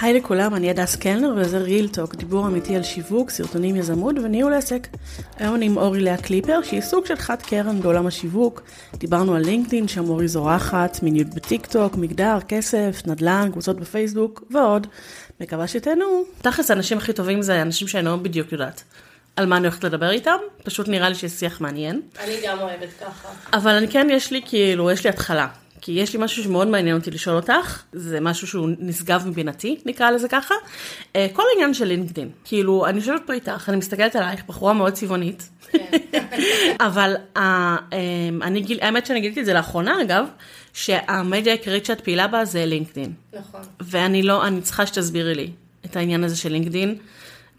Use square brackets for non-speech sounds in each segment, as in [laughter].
היי לכולם, אני הדס קלנר וזה Real Talk, דיבור אמיתי על שיווק, סרטונים יזמות וניהול עסק. היום אני עם אורי לאה קליפר, שהיא סוג של חד קרן בעולם השיווק. דיברנו על לינקדאין, שם אורי זורחת, מיניות בטיק טוק, מגדר, כסף, נדל"ן, קבוצות בפייסבוק ועוד. מקווה שתהנו. תכלס האנשים הכי טובים זה אנשים שאני לא בדיוק יודעת. על מה אני הולכת לדבר איתם, פשוט נראה לי שיש שיח מעניין. אני גם אוהבת ככה. אבל אני כן, יש לי כאילו, יש לי התחלה. כי יש לי משהו שמאוד מעניין אותי לשאול אותך, זה משהו שהוא נשגב מבינתי, נקרא לזה ככה. אה, כל העניין של לינקדאין, כאילו, אני יושבת פה איתך, אני מסתכלת עלייך, בחורה מאוד צבעונית. כן. [laughs] אבל אה, אני, גיל, האמת שאני גיליתי את זה לאחרונה, אגב, שהמדיה העיקרית שאת פעילה בה זה לינקדאין. נכון. ואני לא, אני צריכה שתסבירי לי את העניין הזה של לינקדאין.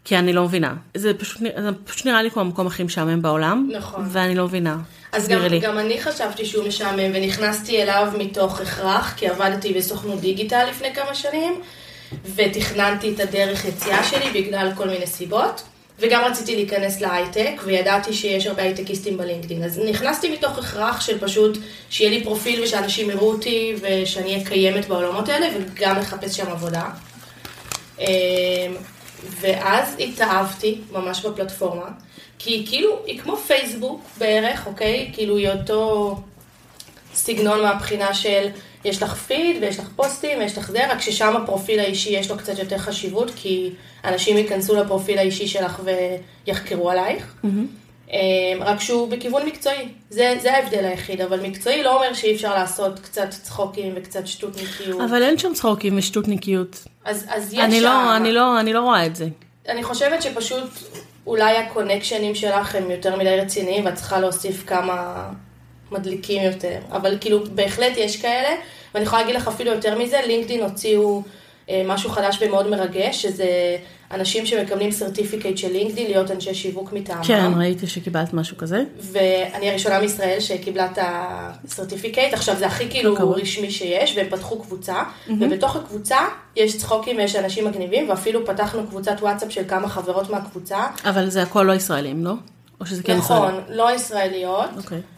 כי אני לא מבינה. זה פשוט, זה פשוט נראה לי כמו המקום הכי משעמם בעולם. נכון. ואני לא מבינה. אז גם, לי. גם אני חשבתי שהוא משעמם ונכנסתי אליו מתוך הכרח, כי עבדתי בסוכנות דיגיטל לפני כמה שנים, ותכננתי את הדרך יציאה שלי בגלל כל מיני סיבות, וגם רציתי להיכנס להייטק, וידעתי שיש הרבה הייטקיסטים בלינקדאין. אז נכנסתי מתוך הכרח של פשוט שיהיה לי פרופיל ושאנשים יראו אותי ושאני אהיה קיימת בעולמות האלה, וגם לחפש שם עבודה. ואז התאהבתי ממש בפלטפורמה, כי היא כאילו, היא כמו פייסבוק בערך, אוקיי? כאילו היא אותו סגנון מהבחינה של יש לך פיד ויש לך פוסטים ויש לך זה, רק ששם הפרופיל האישי יש לו קצת יותר חשיבות, כי אנשים ייכנסו לפרופיל האישי שלך ויחקרו עלייך. אמ, רק שהוא בכיוון מקצועי, זה, זה ההבדל היחיד, אבל מקצועי לא אומר שאי אפשר לעשות קצת צחוקים וקצת שטותניקיות. אבל אין שם צחוקים ושטותניקיות. אז, אז יש אני שם... לא, אני לא, אני לא רואה את זה. אני חושבת שפשוט אולי הקונקשנים שלך הם יותר מדי רציניים ואת צריכה להוסיף כמה מדליקים יותר. אבל כאילו בהחלט יש כאלה, ואני יכולה להגיד לך אפילו יותר מזה, לינקדאין הוציאו משהו חדש ומאוד מרגש, שזה אנשים שמקבלים סרטיפיקט של לינקדאין להיות אנשי שיווק מטעמם. כן, ראיתי שקיבלת משהו כזה. ואני הראשונה מישראל שקיבלה את הסרטיפיקט, עכשיו זה הכי כאילו הכבוד. רשמי שיש, והם פתחו קבוצה, ובתוך הקבוצה יש צחוקים ויש אנשים מגניבים, ואפילו פתחנו קבוצת וואטסאפ של כמה חברות מהקבוצה. אבל זה הכל לא ישראלים, לא? או שזה כן נכון, ישראלים? לא ישראליות. אוקיי. אה,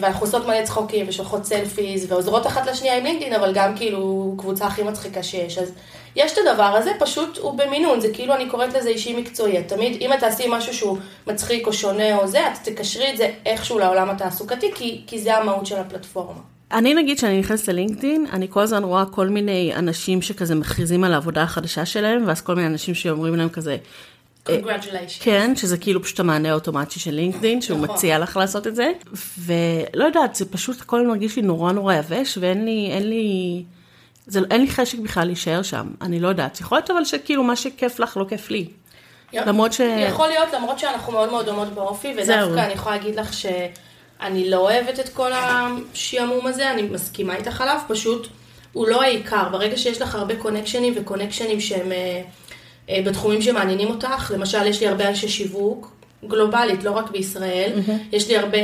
ואנחנו עושות מלא צחוקים ושולחות סלפיז ועוזרות אחת לשנייה עם לינקדאין, אבל גם כאילו קבוצה הכי מצחיקה שיש. אז יש את הדבר הזה, פשוט הוא במינון, זה כאילו אני קוראת לזה אישי מקצועי. תמיד, אם את תעשי משהו שהוא מצחיק או שונה או זה, את תקשרי את זה איכשהו לעולם התעסוקתי, כי, כי זה המהות של הפלטפורמה. אני נגיד שאני נכנסת ללינקדאין, אני כל הזמן רואה כל מיני אנשים שכזה מכריזים על העבודה החדשה שלהם, ואז כל מיני אנשים שאומרים להם כזה, Congratulations. כן, שזה כאילו פשוט המענה האוטומטי של לינקדאין, שהוא נכון. מציע לך לעשות את זה, ולא יודעת, זה פשוט הכל מרגיש לי נורא נורא יבש, ואין לי, אין לי, זה, אין לי חשק בכלל להישאר שם, אני לא יודעת, יכול להיות אבל שכאילו מה שכיף לך לא כיף לי. למרות ש- יכול להיות, למרות שאנחנו מאוד מאוד דומות באופי. ודווקא אני יכולה להגיד לך שאני לא אוהבת את כל השעמום הזה, אני מסכימה איתך עליו, פשוט הוא לא העיקר. ברגע שיש לך הרבה קונקשנים וקונקשנים שהם אה, בתחומים שמעניינים אותך, למשל יש לי הרבה אנשי שיווק. גלובלית, לא רק בישראל. Mm-hmm. יש לי הרבה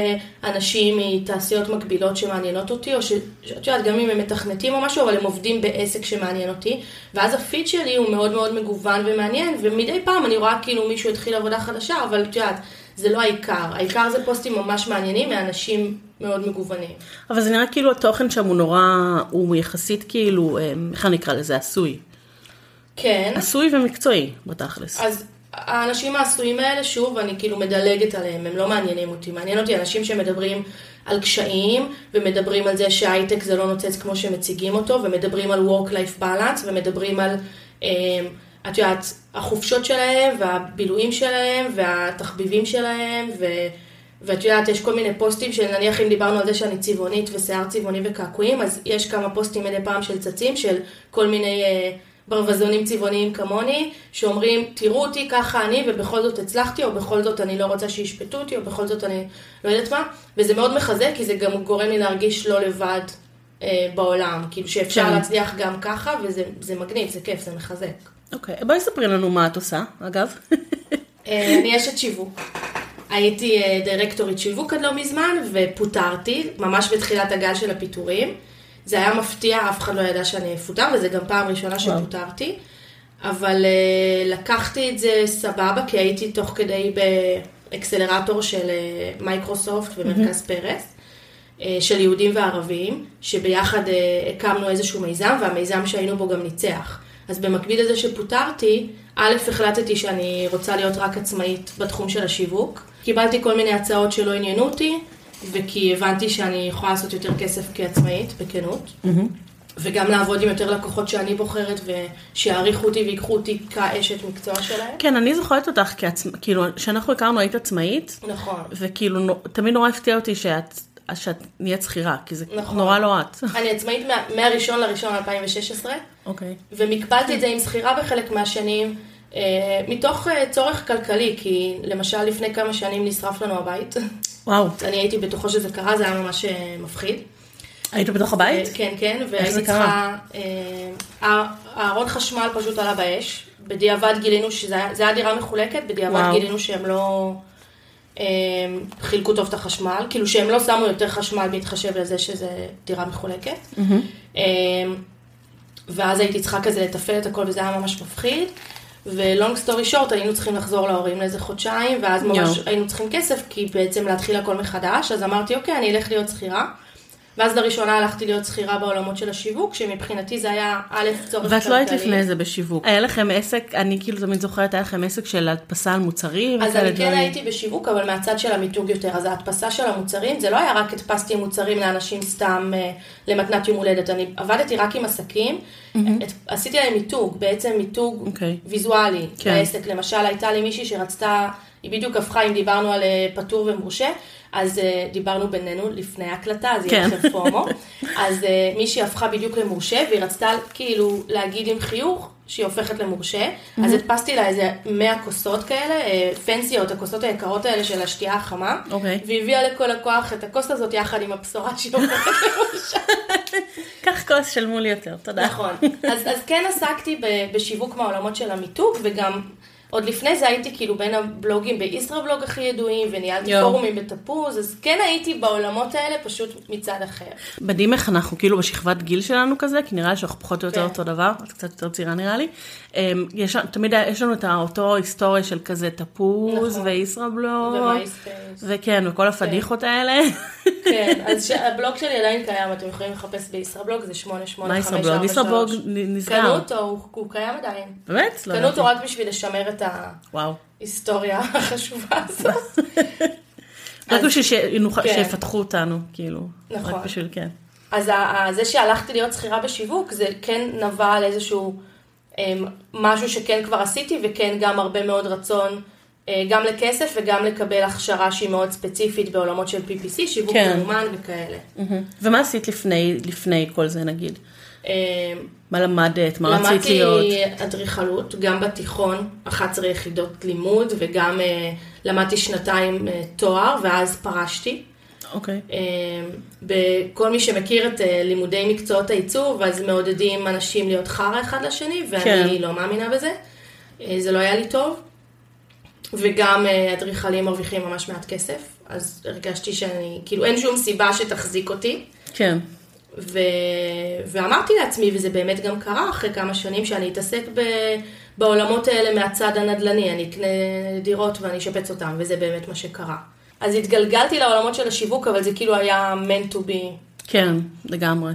אנשים מתעשיות מקבילות שמעניינות אותי, או שאת יודעת, גם אם הם מתכנתים או משהו, אבל הם עובדים בעסק שמעניין אותי. ואז הפיד שלי הוא מאוד מאוד מגוון ומעניין, ומדי פעם אני רואה כאילו מישהו התחיל עבודה חדשה, אבל את יודעת, זה לא העיקר. העיקר זה פוסטים ממש מעניינים מאנשים מאוד מגוונים. אבל זה נראה כאילו התוכן שם הוא נורא, הוא יחסית כאילו, אה, איך אני אקרא לזה, עשוי. כן. עשוי ומקצועי, בתכלס. אז האנשים העשויים האלה, שוב, אני כאילו מדלגת עליהם, הם לא מעניינים אותי. מעניין אותי אנשים שמדברים על קשיים, ומדברים על זה שההייטק זה לא נוצץ כמו שמציגים אותו, ומדברים על Work-Life Balance, ומדברים על, אה, את יודעת, החופשות שלהם, והבילויים שלהם, והתחביבים שלהם, ו... ואת יודעת, יש כל מיני פוסטים של נניח אם דיברנו על זה שאני צבעונית ושיער צבעוני וקעקועים, אז יש כמה פוסטים מדי פעם של צצים של כל מיני אה, ברווזונים צבעוניים כמוני, שאומרים, תראו אותי ככה אני ובכל זאת הצלחתי, או בכל זאת אני לא רוצה שישפטו אותי, או בכל זאת אני לא יודעת מה, וזה מאוד מחזק, כי זה גם גורם לי להרגיש לא לבד אה, בעולם, כאילו שאפשר כן. להצליח גם ככה, וזה זה מגניב, זה כיף, זה מחזק. אוקיי, בואי ספרי לנו מה את עושה, אגב. [laughs] אה, אני אשת שיווק. הייתי אה, דירקטורית שיווק עד לא מזמן, ופוטרתי, ממש בתחילת הגל של הפיטורים. זה היה מפתיע, אף אחד לא ידע שאני אפוטר, וזה גם פעם ראשונה שפוטרתי. אבל אה, לקחתי את זה סבבה, כי הייתי תוך כדי באקסלרטור של אה, מייקרוסופט ומרכז פרס. אה, של יהודים וערבים, שביחד אה, הקמנו איזשהו מיזם, והמיזם שהיינו בו גם ניצח. אז במקביל לזה שפוטרתי, א', החלטתי שאני רוצה להיות רק עצמאית בתחום של השיווק. קיבלתי כל מיני הצעות שלא עניינו אותי, וכי הבנתי שאני יכולה לעשות יותר כסף כעצמאית, בכנות. וגם לעבוד עם יותר לקוחות שאני בוחרת, ושיעריכו אותי ויקחו אותי כאשת מקצוע שלהם. כן, אני זוכרת אותך כעצמאית, כאילו, כשאנחנו הכרנו היית עצמאית, נכון. וכאילו, תמיד נורא הפתיע אותי שאת, שאת נהיית שכירה, כי זה נכון. נורא לא את. [laughs] אני עצמאית מה- מהראשון לראשון 2016, אוקיי. ומקבלתי את זה עם שכירה בחלק מהשנים, מתוך אה, צורך כלכלי, כי למשל לפני כמה שנים נשרף לנו הבית. וואו, אני הייתי בתוכו שזה קרה, זה היה ממש אה, מפחיד. היית בתוך הבית? אה, כן, כן, זה והייתי צריכה... אה, הא- הארון חשמל פשוט עלה באש. בדיעבד גילינו שזה היה- דירה מחולקת, בדיעבד וואו. גילינו שהם לא אה, חילקו טוב את החשמל, כאילו שהם לא שמו יותר חשמל בהתחשב לזה שזה דירה מחולקת. אה, ואז הייתי צריכה כזה לתפעל את הכל וזה היה ממש מפחיד. ולונג סטורי שורט, היינו צריכים לחזור להורים לאיזה חודשיים, ואז ממש יואו. היינו צריכים כסף, כי בעצם להתחיל הכל מחדש, אז אמרתי, אוקיי, אני אלך להיות שכירה. ואז לראשונה הלכתי להיות שכירה בעולמות של השיווק, שמבחינתי זה היה א', צורך כלכלי. ואת לא היית לפני זה בשיווק. היה לכם עסק, אני כאילו תמיד זוכרת, היה לכם עסק של הדפסה על מוצרים אז אני כן. הייתי בשיווק, אבל מהצד של המיתוג יותר. אז ההדפסה של המוצרים, זה לא היה רק הדפסתי מוצרים לאנשים סתם אה, למתנת יום הולדת. אני עבדתי רק עם עסקים, עשיתי להם מיתוג, בעצם מיתוג אוקיי. ויזואלי כן. לעסק. למשל, הייתה לי מישהי שרצתה, היא בדיוק הפכה, אם דיברנו על אה, פטור ומורשה, אז אה, דיברנו בינינו לפני ההקלטה, אז כן. לכם פומו. אז אה, מישהי הפכה בדיוק למורשה, והיא רצתה כאילו להגיד עם חיוך שהיא הופכת למורשה, אז הדפסתי לה איזה 100 כוסות כאלה, אה, פנסיות, הכוסות היקרות האלה של השתייה החמה, אוקיי. והביאה לכל לקוח את הכוס הזאת יחד עם הבשורה שהיא הופכת [laughs] למורשה. קח כוס, שלמו לי יותר, תודה. נכון. אז, אז כן עסקתי ב- בשיווק מהעולמות של המיתוג, וגם עוד לפני זה הייתי כאילו בין הבלוגים בישראבלוג הכי ידועים, וניהלתי. פורומים בתפוז, אז כן הייתי בעולמות האלה, פשוט מצד אחר. מדהים איך אנחנו כאילו בשכבת גיל שלנו כזה, כי נראה לי שאנחנו פחות או יותר כן. אותו דבר, את קצת יותר צעירה נראה לי. אמ, יש, תמיד יש לנו את אותו היסטוריה של כזה תפוז נכון. וישראבלוג. ומייספייס. וכן, וכל הפדיחות האלה. כן, אז [laughs] הבלוג שלי עדיין קיים, אתם יכולים לחפש בישראבלוג, זה מה 885443. ישראבלוג? ישראבלוג נסגר. קנו אותו, הוא- הוא קיים עדיין. באמת? לא קנו. אותו רק בשביל לשמר את. ההיסטוריה [laughs] החשובה הזאת. רק בשביל כן. שיפתחו אותנו, כאילו. נכון. רק בשביל, כן. אז זה שהלכתי להיות שכירה בשיווק, זה כן נבע על איזשהו משהו שכן כבר עשיתי, וכן גם הרבה מאוד רצון, אה, גם לכסף וגם לקבל הכשרה שהיא מאוד ספציפית בעולמות של PPC, שיווק כן. ממומן וכאלה. מהמם. ומה עשית לפני, לפני כל זה נגיד? אמ, מה למדת? מה רצית להיות? למדתי אדריכלות, גם בתיכון, 11 יחידות לימוד, וגם אה, למדתי שנתיים אה, תואר, ואז פרשתי. אוקיי. אה, בכל מי שמכיר את אה, לימודי מקצועות העיצוב, אז מעודדים אנשים להיות חרא אחד לשני, ואני כן. לא מאמינה בזה. אה, זה לא היה לי טוב. וגם אה, אדריכלים מרוויחים ממש מעט כסף, אז הרגשתי שאני, כאילו אין שום סיבה שתחזיק אותי. כן. ו... ואמרתי לעצמי, וזה באמת גם קרה אחרי כמה שנים, שאני אתעסק ב... בעולמות האלה מהצד הנדל"ני, אני אקנה דירות ואני אשפץ אותן, וזה באמת מה שקרה. אז התגלגלתי לעולמות של השיווק, אבל זה כאילו היה meant to be. כן, לגמרי.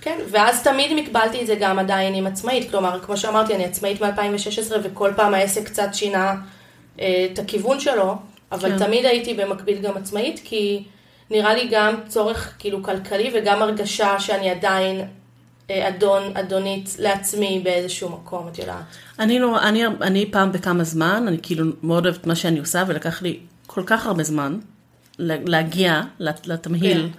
כן, ואז תמיד מקבלתי את זה גם עדיין עם עצמאית, כלומר, כמו שאמרתי, אני עצמאית מ-2016, וכל פעם העסק קצת שינה אה, את הכיוון שלו, אבל כן. תמיד הייתי במקביל גם עצמאית, כי נראה לי גם צורך כאילו כלכלי, וגם הרגשה שאני עדיין אה, אדון, אדונית לעצמי באיזשהו מקום, את יודעת. אני לא, אני, אני פעם בכמה זמן, אני כאילו מאוד אוהבת מה שאני עושה, ולקח לי כל כך הרבה זמן לה- להגיע לת- לתמהיל. כן.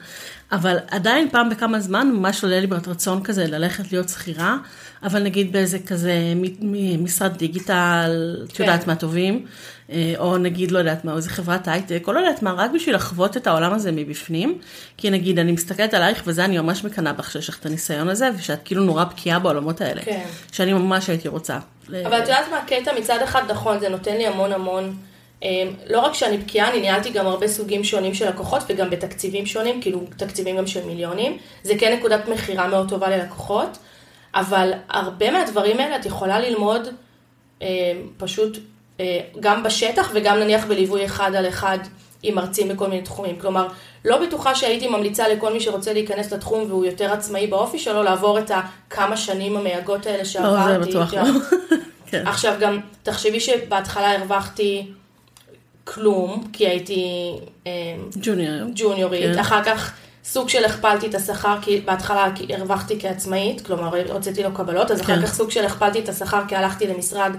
אבל עדיין פעם בכמה זמן ממש עולה לי באמת רצון כזה ללכת להיות שכירה, אבל נגיד באיזה כזה משרד דיגיטל, את כן. יודעת מה טובים, אה, או נגיד לא יודעת מה, או איזה חברת הייטק, או לא יודעת מה, רק בשביל לחוות את העולם הזה מבפנים, כי נגיד אני מסתכלת עלייך וזה אני ממש מקנאה בך שיש לך את הניסיון הזה, ושאת כאילו נורא בקיאה בעולמות האלה, כן. שאני ממש הייתי רוצה. אבל את יודעת מה הקטע? מצד אחד נכון, זה נותן לי המון המון, לא רק שאני בקיאה, אני ניהלתי גם הרבה סוגים שונים של לקוחות, וגם בתקציבים שונים, כאילו תקציבים גם של מיליונים. זה כן נקודת מכירה מאוד טובה ללקוחות, אבל הרבה מהדברים האלה את יכולה ללמוד אה, פשוט אה, גם בשטח וגם נניח בליווי אחד על אחד עם מרצים בכל מיני תחומים. כלומר, לא בטוחה שהייתי ממליצה לכל מי שרוצה להיכנס לתחום והוא יותר עצמאי באופי שלו, לעבור את הכמה שנים המייגות האלה שעברתי. לא, זה בטוח לא. כן. עכשיו גם, תחשבי שבהתחלה הרווחתי כלום, כי הייתי אה, ג'וניור. ג'וניורית, כן. אחר כך סוג של הכפלתי את השכר, כי בהתחלה הרווחתי כעצמאית, כלומר הוצאתי לו קבלות, אז אחר כן. כך סוג של הכפלתי את השכר כי הלכתי למשרד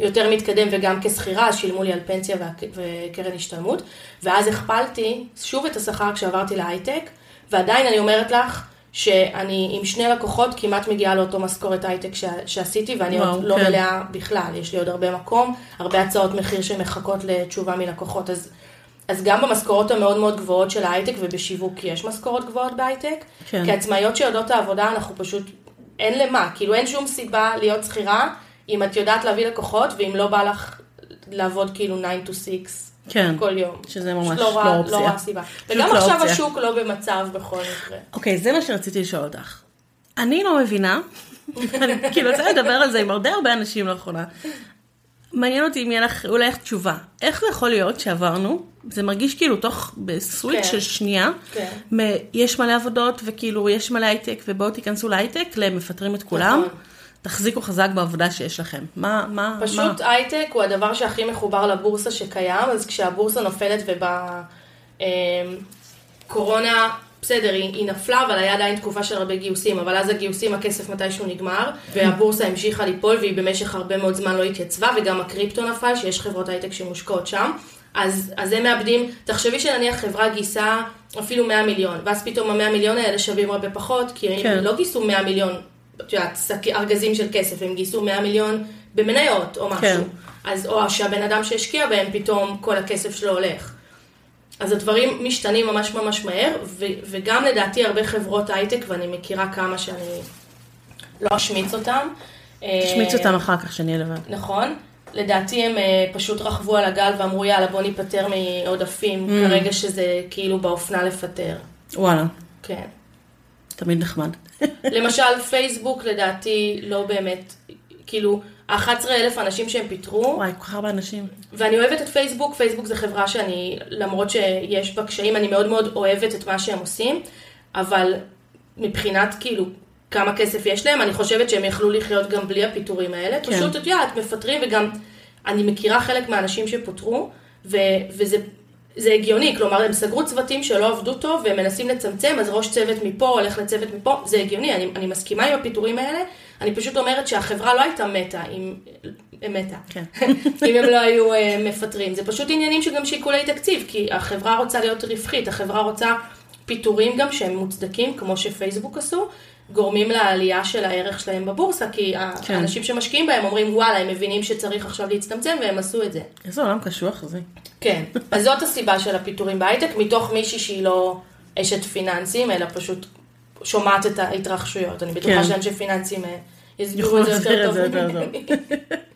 יותר מתקדם וגם כשכירה, שילמו לי על פנסיה וקרן השתלמות, ואז הכפלתי שוב את השכר כשעברתי להייטק, ועדיין אני אומרת לך, שאני עם שני לקוחות כמעט מגיעה לאותו משכורת הייטק ש- שעשיתי, ואני וואו, עוד לא כן. מלאה בכלל, יש לי עוד הרבה מקום, הרבה הצעות מחיר שמחכות לתשובה מלקוחות, אז, אז גם במשכורות המאוד מאוד גבוהות של ההייטק ובשיווק יש משכורות גבוהות בהייטק, כן. כעצמאיות שיודעות את העבודה אנחנו פשוט, אין למה, כאילו אין שום סיבה להיות שכירה, אם את יודעת להביא לקוחות, ואם לא בא לך לעבוד כאילו 9 to 6 כן. כל יום. שזה ממש לא, רואה- לא אופציה. לא רואה סיבה. וגם לא עכשיו אופציה. השוק לא במצב בכל מקרה. אוקיי, זה מה שרציתי לשאול אותך. אני לא מבינה, אני כאילו רוצה לדבר על זה עם הרבה הרבה אנשים לאחרונה. מעניין אותי אם יהיה לך, אולי לך תשובה. איך זה יכול להיות שעברנו, זה מרגיש כאילו תוך, בסוויץ' כן. של שנייה, כן. מ- יש מלא עבודות וכאילו יש מלא הייטק ובואו תיכנסו להייטק, למפטרים את כולם, נכון. תחזיקו חזק בעבודה שיש לכם. מה, מה, פשוט מה? הייטק הוא הדבר שהכי מחובר לבורסה שקיים, אז כשהבורסה נופלת ובקורונה, בסדר, היא, היא נפלה, אבל היה עדיין תקופה של הרבה גיוסים, אבל אז הגיוסים, הכסף מתישהו נגמר, והבורסה המשיכה ליפול, והיא במשך הרבה מאוד זמן לא התייצבה, וגם הקריפטו נפל, שיש חברות הייטק שמושקעות שם. אז, אז הם מאבדים, תחשבי שנניח חברה גייסה אפילו 100 מיליון, ואז פתאום ה-100 מיליון האלה שווים הרבה פחות, כי כן. הם לא גייסו 100 מיליון, את יודעת, ארגזים של כסף, הם גייסו 100 מיליון במניות או משהו. כן. אז או שהבן אדם שהשקיע בהם, פתאום כל הכסף שלו הולך. אז הדברים משתנים ממש ממש מהר, ו- וגם לדעתי הרבה חברות הייטק, ואני מכירה כמה שאני לא אשמיץ אותם. תשמיץ אה, אותם אחר כך שנהיה לבד. נכון. לדעתי הם אה, פשוט רכבו על הגל ואמרו יאללה בוא ניפטר מעודפים, Mm. כרגע שזה כאילו באופנה לפטר. וואלה, כן. תמיד נחמד. למשל פייסבוק לדעתי לא באמת, כאילו, ה-11 אלף אנשים שהם פיטרו, וואי, כל כך הרבה אנשים. ואני אוהבת את פייסבוק, פייסבוק זה חברה שאני, למרות שיש בה קשיים, אני מאוד מאוד אוהבת את מה שהם עושים, אבל מבחינת כאילו כמה כסף יש להם, אני חושבת שהם יכלו לחיות גם בלי הפיטורים האלה. כן. פשוט, את יודעת, מפטרים, וגם אני מכירה חלק מהאנשים שפוטרו, ו- וזה... זה הגיוני, כלומר הם סגרו צוותים שלא עבדו טוב והם מנסים לצמצם, אז ראש צוות מפה הולך לצוות מפה, זה הגיוני, אני, אני מסכימה עם הפיטורים האלה, אני פשוט אומרת שהחברה לא הייתה מתה אם... הם מתה. כן. [laughs] אם הם לא היו אה, מפטרים. זה פשוט עניינים שגם שיקולי תקציב, כי החברה רוצה להיות רווחית, החברה רוצה פיטורים גם שהם מוצדקים, כמו שפייסבוק עשו, גורמים לעלייה של הערך שלהם בבורסה, כי כן. האנשים שמשקיעים בהם אומרים, וואלה, הם מבינים שצריך עכשיו להצטמצם, והם עשו את זה. איזה עולם קשוח זה. כן, [laughs] אז זאת הסיבה של הפיטורים בהייטק, מתוך מישהי שהיא לא אשת פיננסים, אלא פשוט שומעת את ההתרחשויות. אני בטוחה כן. שאנשי פיננסים אה, יסבירו את זה יותר טוב. [laughs]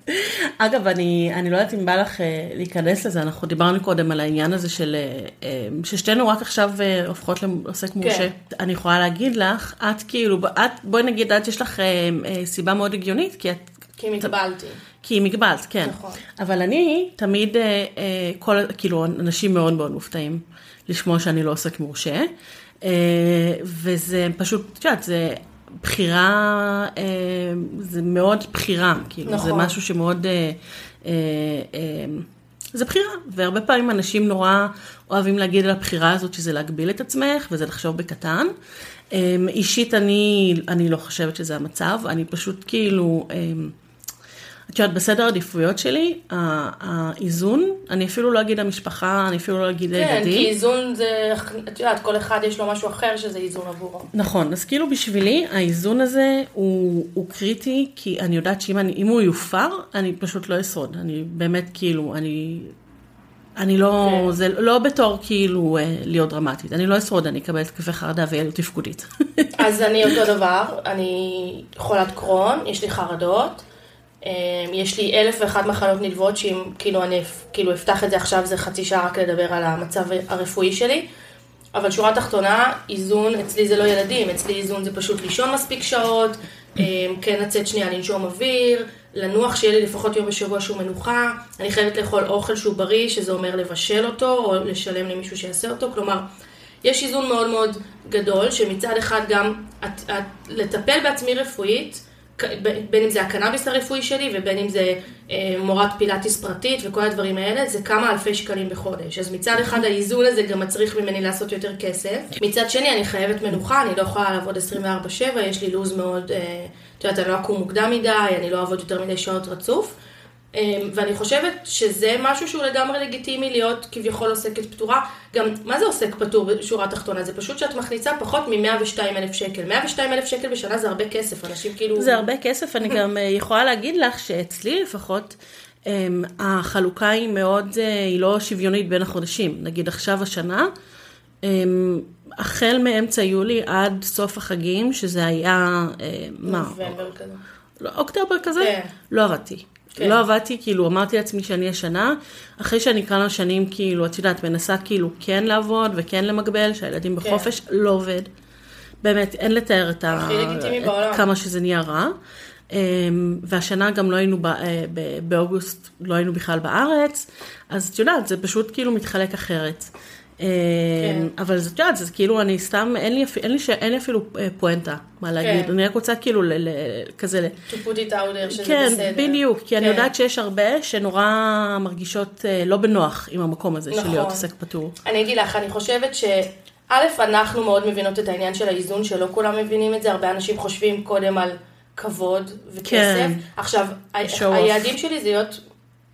אגב, אני, אני לא יודעת אם בא לך אה, להיכנס לזה, אנחנו דיברנו קודם על העניין הזה של, אה, ששתינו רק עכשיו אה, הופכות לעוסק מורשה. אני יכולה להגיד לך, את כאילו, את, בואי נגיד, את יש לך אה, אה, סיבה מאוד הגיונית, כי את... כי מגבלתי. כי מגבלת, כן. נכון. אבל אני תמיד, כל, כאילו, אנשים מאוד מאוד מופתעים לשמוע שאני לא עוסק מורשה, וזה פשוט, את יודעת, זה בחירה, אה, זה מאוד בחירה, כאילו, נכון. זה משהו שמאוד, אה, אה, זה בחירה, והרבה פעמים אנשים נורא אוהבים להגיד על הבחירה הזאת שזה להגביל את עצמך, וזה לחשוב בקטן. אישית אני, אני לא חושבת שזה המצב, אני פשוט כאילו, את יודעת, בסדר העדיפויות שלי, האיזון, אני אפילו לא אגיד המשפחה, אני אפילו לא אגיד כן, הילדים. כי איזון זה, את יודעת, כל אחד יש לו משהו אחר שזה איזון עבורו. נכון, אז כאילו בשבילי האיזון הזה הוא, הוא קריטי, כי אני יודעת שאם אני, הוא יופר, אני פשוט לא אשרוד. אני באמת כאילו, אני, אני לא, כן. זה לא בתור כאילו אה, להיות דרמטית. אני לא אשרוד, אני אקבל התקפי חרדה ואהיה לי תפקודית. אז אני אותו דבר, אני חולת קרון, יש לי חרדות, יש לי אלף ואחת מחלות נלוות, שאם כאילו אני כאילו אפתח את זה עכשיו זה חצי שעה רק לדבר על המצב הרפואי שלי, אבל שורה תחתונה, איזון, אצלי זה לא ילדים, אצלי איזון זה פשוט לישון מספיק שעות, אה, כן לצאת שנייה לנשום אוויר, לנוח שיהיה לי לפחות יום בשבוע שהוא מנוחה, אני חייבת לאכול אוכל שהוא בריא, שזה אומר לבשל אותו, או לשלם למישהו שיעשה אותו, כלומר, יש איזון מאוד מאוד גדול, שמצד אחד גם את, את, לטפל בעצמי רפואית, בין אם זה הקנאביס הרפואי שלי ובין אם זה אה, מורת פילאטיס פרטית וכל הדברים האלה, זה כמה אלפי שקלים בחודש. אז מצד אחד האיזון הזה גם מצריך ממני לעשות יותר כסף. מצד שני אני חייבת מנוחה, אני לא יכולה לעבוד 24/7, יש לי לו"ז מאוד, אה, את יודעת, אני לא אקום מוקדם מדי, אני לא אעבוד יותר מדי שעות רצוף. אמ, ואני חושבת שזה משהו שהוא לגמרי לגיטימי להיות כביכול עוסקת פטורה. גם, מה זה עוסק פטור בשורה התחתונה? זה פשוט שאת מכניסה פחות מ-102 אלף שקל. 102 אלף שקל בשנה זה הרבה כסף, אנשים כאילו... זה הרבה כסף, אני גם אה, יכולה להגיד לך שאצלי לפחות, אמ, החלוקה היא מאוד, אה, היא לא שוויונית בין החודשים. נגיד עכשיו השנה, אמ, החל מאמצע יולי עד סוף החגים, שזה היה, אה, מה? נובמבר כזה. לא, אוקטובר כזה? כן. לא עבדתי. כן. לא עבדתי, כאילו, אמרתי לעצמי שאני השנה, אחרי שאני כמה שנים, כאילו, את יודעת, מנסה כאילו כן לעבוד וכן למגבל, שהילדים כן. בחופש, לא עובד. באמת, אין לתאר את ה... הכי לגיטימי בעולם. כמה שזה נהיה רע. אמ, והשנה גם לא היינו, אה, באוגוסט, לא היינו בכלל בארץ, אז את יודעת, זה פשוט כאילו מתחלק אחרת. אמ, כן. אבל זאת יודעת, זה כאילו, אני סתם, אין לי, אין לי, ש- אין לי אפילו אה, פואנטה, מה להגיד, כן. אני רק רוצה כאילו, ל- ל- כזה, to put it out there, שזה כן, בסדר. בדיוק, כי אני כן. יודעת שיש הרבה שנורא מרגישות אה, לא בנוח עם המקום הזה של נכון. להיות עוסק פטור. אני אגיד לך, אני חושבת ש... א', אנחנו מאוד מבינות את העניין של האיזון, שלא כולם מבינים את זה, הרבה אנשים חושבים קודם על כבוד וכסף. כן. עכשיו. היעדים שלי זה להיות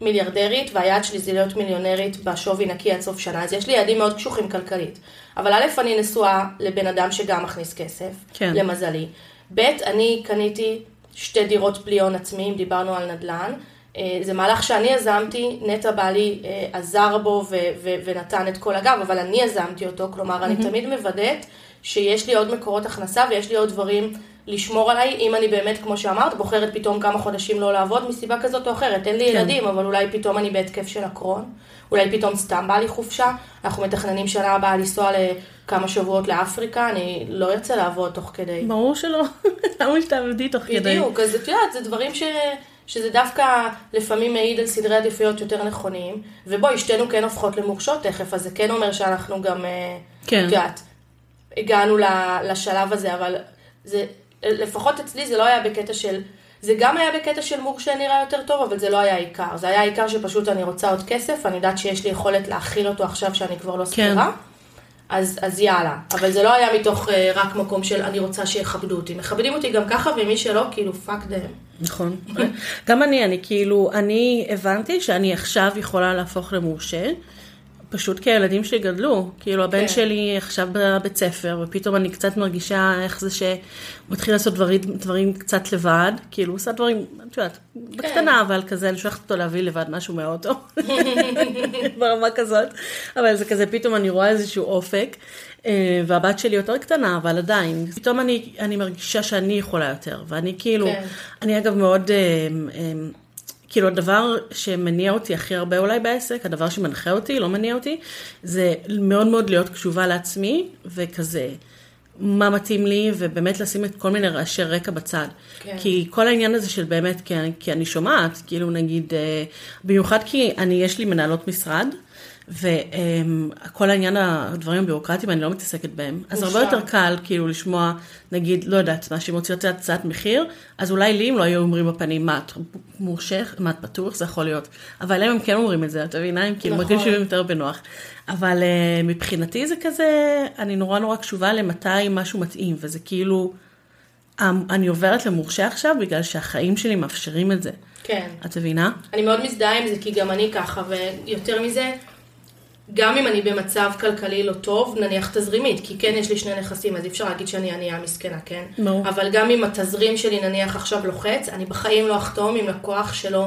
מיליארדרית, והיעד שלי זה להיות מיליונרית בשווי נקי עד סוף שנה, אז יש לי יעדים מאוד קשוחים כלכלית. אבל א', אני נשואה לבן אדם שגם מכניס כסף, כן. למזלי. ב', אני קניתי שתי דירות בלי הון עצמי, אם דיברנו על נדל"ן. אה, זה מהלך שאני יזמתי, נטע בעלי אה, עזר בו ו- ו- ונתן את כל הגב, אבל אני יזמתי אותו, כלומר אני תמיד מוודאת שיש לי עוד מקורות הכנסה ויש לי עוד דברים לשמור עליי, אם אני באמת, כמו שאמרת, בוחרת פתאום כמה חודשים לא לעבוד מסיבה כזאת או אחרת. אין לי כן. ילדים, אבל אולי פתאום אני בהתקף של הקרון, אולי פתאום סתם בא לי חופשה, אנחנו מתכננים שנה הבאה לנסוע לכמה שבועות לאפריקה, אני לא ארצה לעבוד תוך כדי. ברור שלא, [laughs] למה שתעבדי תוך כדי? בדיוק, אז את יודעת, זה דברים ש... שזה דווקא לפעמים מעיד על סדרי עדיפויות יותר נכונים, ובואי, שתינו כן הופכות למורשות תכף, אז זה כן אומר שאנחנו גם, אה, כן. את יודעת, הגענו לשלב הזה, אבל זה, לפחות אצלי זה לא היה בקטע של, זה גם היה בקטע של מורשה נראה יותר טוב, אבל זה לא היה העיקר, זה היה העיקר שפשוט אני רוצה עוד כסף, אני יודעת שיש לי יכולת להכיל אותו עכשיו שאני כבר לא שכירה. אז, אז יאללה, אבל זה לא היה מתוך uh, רק מקום של אני רוצה שיכבדו אותי. מכבדים אותי גם ככה, ומי שלא, כאילו, fuck them. נכון. [laughs] גם אני, אני כאילו, אני הבנתי שאני עכשיו יכולה להפוך למורשה, פשוט כי הילדים שלי גדלו. כאילו, הבן כן. שלי עכשיו בבית ספר, ופתאום אני קצת מרגישה איך זה שהוא מתחיל לעשות דברים, דברים קצת לבד. כאילו, הוא עושה דברים, את יודעת, בקטנה, אבל כזה, אני שולחת אותו להביא לבד משהו מהאוטו. [laughs] ברמה כזאת. אבל זה כזה, פתאום אני רואה איזשהו אופק. אה, והבת שלי יותר קטנה, אבל עדיין, פתאום אני, אני מרגישה שאני יכולה יותר, ואני כאילו, כן. אני אגב מאוד, אה, אה, כאילו הדבר שמניע אותי הכי הרבה אולי בעסק, הדבר שמנחה אותי, לא מניע אותי, זה מאוד מאוד להיות קשובה לעצמי, וכזה, מה מתאים לי, ובאמת לשים את כל מיני רעשי רקע בצד. כן. כי כל העניין הזה של באמת, כי, אני- כי אני שומעת, כאילו נגיד, אה, במיוחד כי אני, יש לי מנהלות משרד, וכל העניין, הדברים הביורוקרטיים, אני לא מתעסקת בהם. אז הרבה. יותר קל כאילו לשמוע, נגיד, לא יודעת, מה שהן מוציאות הצעת מחיר, אז אולי לי הם לא היו אומרים בפנים, מה, את מורשך, מה, את פתוח, זה יכול להיות. אבל להם הם כן אומרים את זה, את מבינה? הם כאילו נכון. מרגישים יותר בנוח. אבל uh, מבחינתי זה כזה, אני נורא נורא קשובה למתי משהו מתאים, וזה כאילו, um, אני עוברת למורשה עכשיו בגלל שהחיים שלי מאפשרים את זה. כן. את מבינה? אני מאוד מזדהה עם זה, כי גם אני ככה, ויותר מזה, גם אם אני במצב כלכלי לא טוב, נניח תזרימית, כי כן יש לי שני נכסים, אז אי אפשר להגיד שאני ענייה מסכנה, כן? ברור. אבל גם אם התזרים שלי נניח עכשיו לוחץ, אני בחיים לא אחתום עם לקוח שלא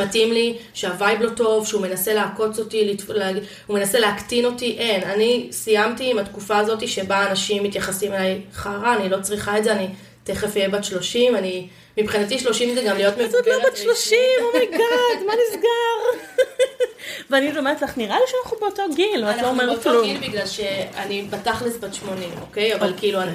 מתאים לי, שה vibe לא טוב, שהוא מנסה לעקוץ אותי, לת- לה- הוא מנסה להקטין אותי, אין. אני סיימתי עם התקופה הזאת שבה אנשים מתייחסים אליי חרא, אני לא צריכה את זה, אני תכף אהיה בת 30, אני... מבחינתי 30 זה גם להיות מבוגרת. את עוד לא בת 30, oh my god, מה נסגר? [laughs] ואני אומרת לך, נראה לי שאנחנו באותו גיל, ואת לא אומרת אנחנו כלום. באותו גיל בגלל שאני בתכלס בת 80, אוקיי? אבל כאילו, אני-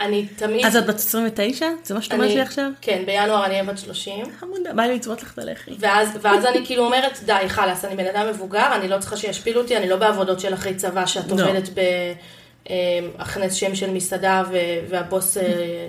אני תמיד... אז את בת 29? זה מה שאת אומרת לי עכשיו? כן, בינואר אני אהיה בת 30. חמודה, בא לי לצבות לך את הלחי. ואז, ואז אני כאילו אומרת, די, חלאס, אני בן אדם מבוגר, אני לא צריכה שישפילו אותי, אני לא בעבודות של אחרי צבא, שאת לא. עובדת בהכנס שם של מסעדה, והבוס, אה,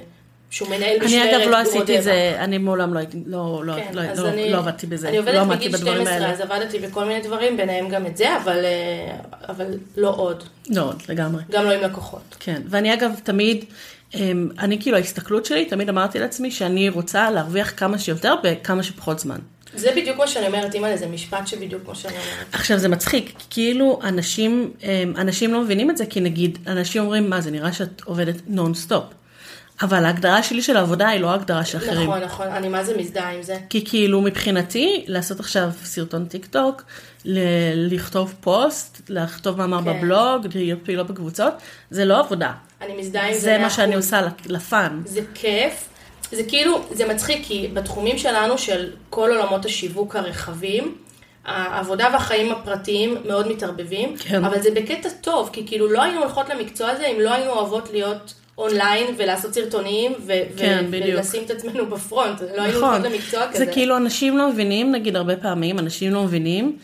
שהוא מנהל משמרת, אני אגב לא עשיתי. את זה, אני מעולם לא הייתי, לא, לא, כן, לא, לא, אני, לא עבדתי בזה, אני לא עובדת עמדתי מגיל בדברים 12, האלה. אז עבדתי בכל מיני דברים, ביניהם גם את זה, אבל, אה, אבל לא עוד. לא, לגמרי. גם לא עם לקוחות. כן, ואני אגב תמיד, אמ, אני כאילו ההסתכלות שלי, תמיד אמרתי לעצמי שאני רוצה להרוויח כמה שיותר בכמה שפחות זמן. זה בדיוק מה שאני אומרת, אימא'לה, זה משפט שבדיוק כמו שאני אומרת. עכשיו זה מצחיק, כאילו אנשים, אמ, אנשים לא מבינים את זה, כי נגיד, אנשים אומרים, מה זה נראה שאת עובדת נונסטופ. אבל ההגדרה שלי של העבודה היא לא ההגדרה של אחרים. נכון, נכון, אני מה זה מזדהה עם זה. כי כאילו מבחינתי, לעשות עכשיו סרטון טיק טוק, ל- לכתוב פוסט, לכתוב מאמר כן. בבלוג, להיות פעילה בקבוצות, זה לא עבודה. אני מזדהה עם זה. זה מה 100%. שאני עושה ל fun. זה כיף. זה כאילו, זה מצחיק, כי בתחומים שלנו, של כל עולמות השיווק הרחבים, העבודה והחיים הפרטיים מאוד מתערבבים, כן. אבל זה בקטע טוב, כי כאילו לא היינו הולכות למקצוע הזה אם לא היינו אוהבות להיות אונליין ולעשות סרטונים, ו- כן, ו- בדיוק. ולשים את עצמנו ב front, לא היינו נכון. הולכות למקצוע כזה. זה כאילו אנשים לא מבינים, נגיד הרבה פעמים, אנשים לא מבינים,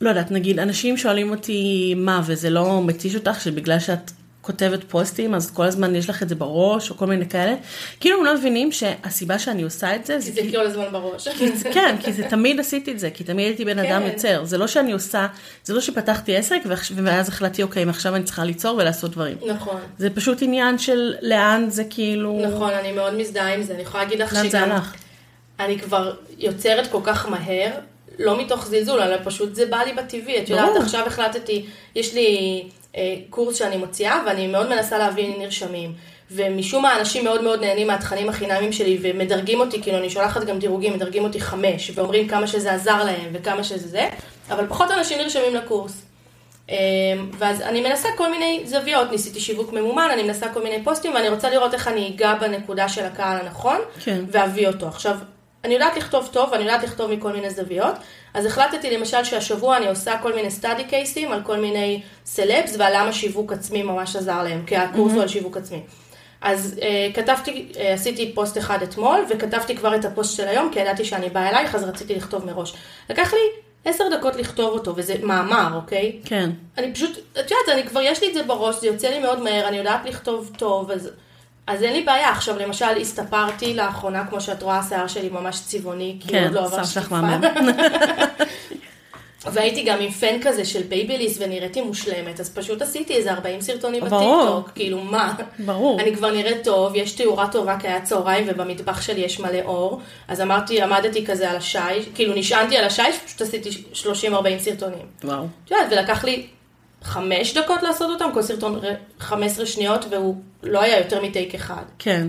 לא יודעת, נגיד אנשים שואלים אותי מה, וזה לא מתיש אותך, שבגלל שאת כותבת פוסטים, אז כל הזמן יש לך את זה בראש, או כל מיני כאלה. כאילו הם לא מבינים שהסיבה שאני עושה את זה, כי זה. כל הזמן בראש. כי זה- כן, כי זה תמיד עשיתי את זה, כי תמיד הייתי בן אדם כן. יוצר. זה לא שאני עושה, זה לא שפתחתי עסק, ואז החלטתי, אוקיי, מעכשיו אני צריכה ליצור ולעשות דברים. נכון. זה פשוט עניין של לאן זה כאילו... נכון, אני מאוד מזדהה עם זה. אני יכולה להגיד לך לאן זה שגם הלך? אני כבר יוצרת כל כך מהר, לא מתוך זלזול, אלא פשוט זה בא לי בטבעי. את יודעת. עכשיו החלטתי, יש לי קורס שאני מוציאה, ואני מאוד מנסה להביא נרשמים. ומשום מה אנשים מאוד מאוד נהנים מהתכנים החינמיים שלי ומדרגים אותי, כאילו אני שולחת גם דירוגים, מדרגים אותי חמש, ואומרים כמה שזה עזר להם וכמה שזה זה, אבל פחות אנשים נרשמים לקורס. אמ, ואז אני מנסה כל מיני זוויות, ניסיתי שיווק ממומן, אני מנסה כל מיני פוסטים, ואני רוצה לראות איך אני אגע בנקודה של הקהל הנכון, כן. ואביא אותו. עכשיו, אני יודעת לכתוב טוב, ואני יודעת לכתוב מכל מיני זוויות, אז החלטתי למשל שהשבוע אני עושה כל מיני study case ים על כל מיני סלבס, ועל למה שיווק עצמי ממש עזר להם, כי הקורס הוא על שיווק עצמי. אז אה, כתבתי, אה, עשיתי פוסט אחד אתמול, וכתבתי כבר את הפוסט של היום, כי ידעתי שאני באה אלייך, אז רציתי לכתוב מראש. לקח לי עשר דקות לכתוב אותו, וזה מאמר, אוקיי? כן. אני פשוט, את יודעת, אני כבר יש לי את זה בראש, זה יוצא לי מאוד מהר, אני יודעת לכתוב טוב, אז, אז אין לי בעיה. עכשיו, למשל, הסתפרתי לאחרונה, כמו שאת רואה, השיער שלי ממש צבעוני, כי כן, עוד לא עבר שטיפה. [laughs] והייתי גם עם פן כזה של בייביליס ונראיתי מושלמת, אז פשוט עשיתי איזה 40 סרטונים. בטיקטוק, כאילו מה? ברור. אני כבר נראית טוב, יש תאורה טובה כי היה צהריים ובמטבח שלי יש מלא אור, אז אמרתי, עמדתי כזה על השיש, כאילו נשענתי על השיש, פשוט עשיתי 30-40 סרטונים. וואו. את יודעת, ולקח לי חמש דקות לעשות אותם, כל סרטון ר- 15 שניות, והוא לא היה יותר מטייק אחד. כן.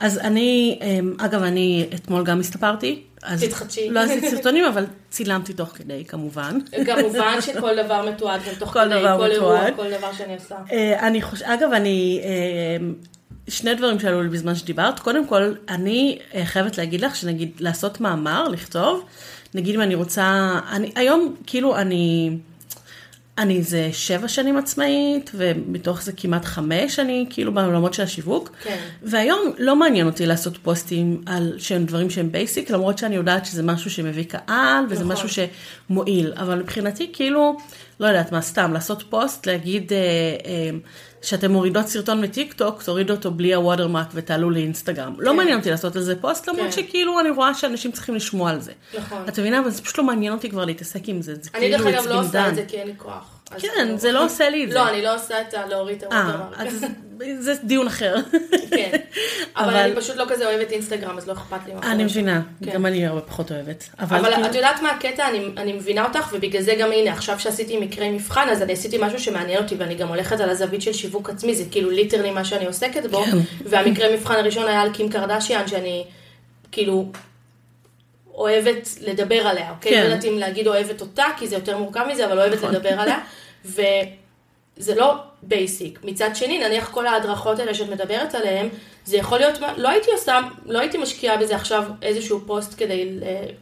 אז אני, אמ, אגב, אני אתמול גם הסתפרתי. אז תתחדשי. לא עשיתי סרטונים, אבל צילמתי תוך כדי, כמובן. כמובן שכל דבר מתועד גם תוך כל כדי, דבר כל אירוע, מתועד. כל דבר שאני עושה. אה, אני חושבת, אגב, אני, אה, שני דברים שעלו לי בזמן שדיברת. קודם כל, אני אה, חייבת להגיד לך שנגיד לעשות מאמר, לכתוב, נגיד אם אני רוצה, אני, היום כאילו אני, אני איזה שבע שנים עצמאית, ומתוך זה כמעט חמש אני כאילו בעולמות של השיווק. כן. והיום לא מעניין אותי לעשות פוסטים על שהם דברים שהם basic, למרות שאני יודעת שזה משהו שמביא קהל, וזה נכון. משהו שמועיל. אבל מבחינתי, כאילו, לא יודעת מה, סתם, לעשות פוסט, להגיד אה, אה, שאתם מורידות סרטון מטיק טוק, תורידו אותו בלי ה watermark ותעלו לאינסטגרם. לא כן. מעניין אותי לעשות על זה פוסט, למרות כן. שכאילו אני רואה שאנשים צריכים לשמוע על זה. נכון. את מבינה? אבל זה פשוט לא מעניין אותי כבר להתעסק עם זה. זה אני דרך כאילו אגב לא עושה את. זה כי אין לי כוח. כן, זה לא עושה לי את זה. לא, אני לא עושה את ה... להוריד את אה, ה watermark. אז זה דיון אחר. כן. [laughs] אבל אני פשוט לא כזה אוהבת אינסטגרם, אז לא אכפת לי אני. מבינה, כן. גם אני הרבה פחות אוהבת. אבל כאילו- את יודעת מה הקטע? אני, מבינה אותך, ובגלל זה גם הנה, עכשיו שעשיתי מקרה מבחן, אז אני עשיתי משהו שמעניין אותי, ואני גם הולכת על הזווית של שיווק עצמי, זה כאילו literally מה שאני עוסקת בו, כן. והמקרה מבחן הראשון היה על קים קרדשיאן, שאני כאילו אוהבת לדבר עליה, אוקיי? כן. לא יודעת אם להגיד אוהבת אותה, כי זה יותר מורכב מזה, אבל אוהבת נכון. לדבר עליה, וזה לא basic. מצד שני, נניח כל ההדרכות האלה שאת מדברת עליהן, זה יכול להיות, לא הייתי עושה, לא הייתי משקיעה בזה עכשיו איזשהו פוסט כדי,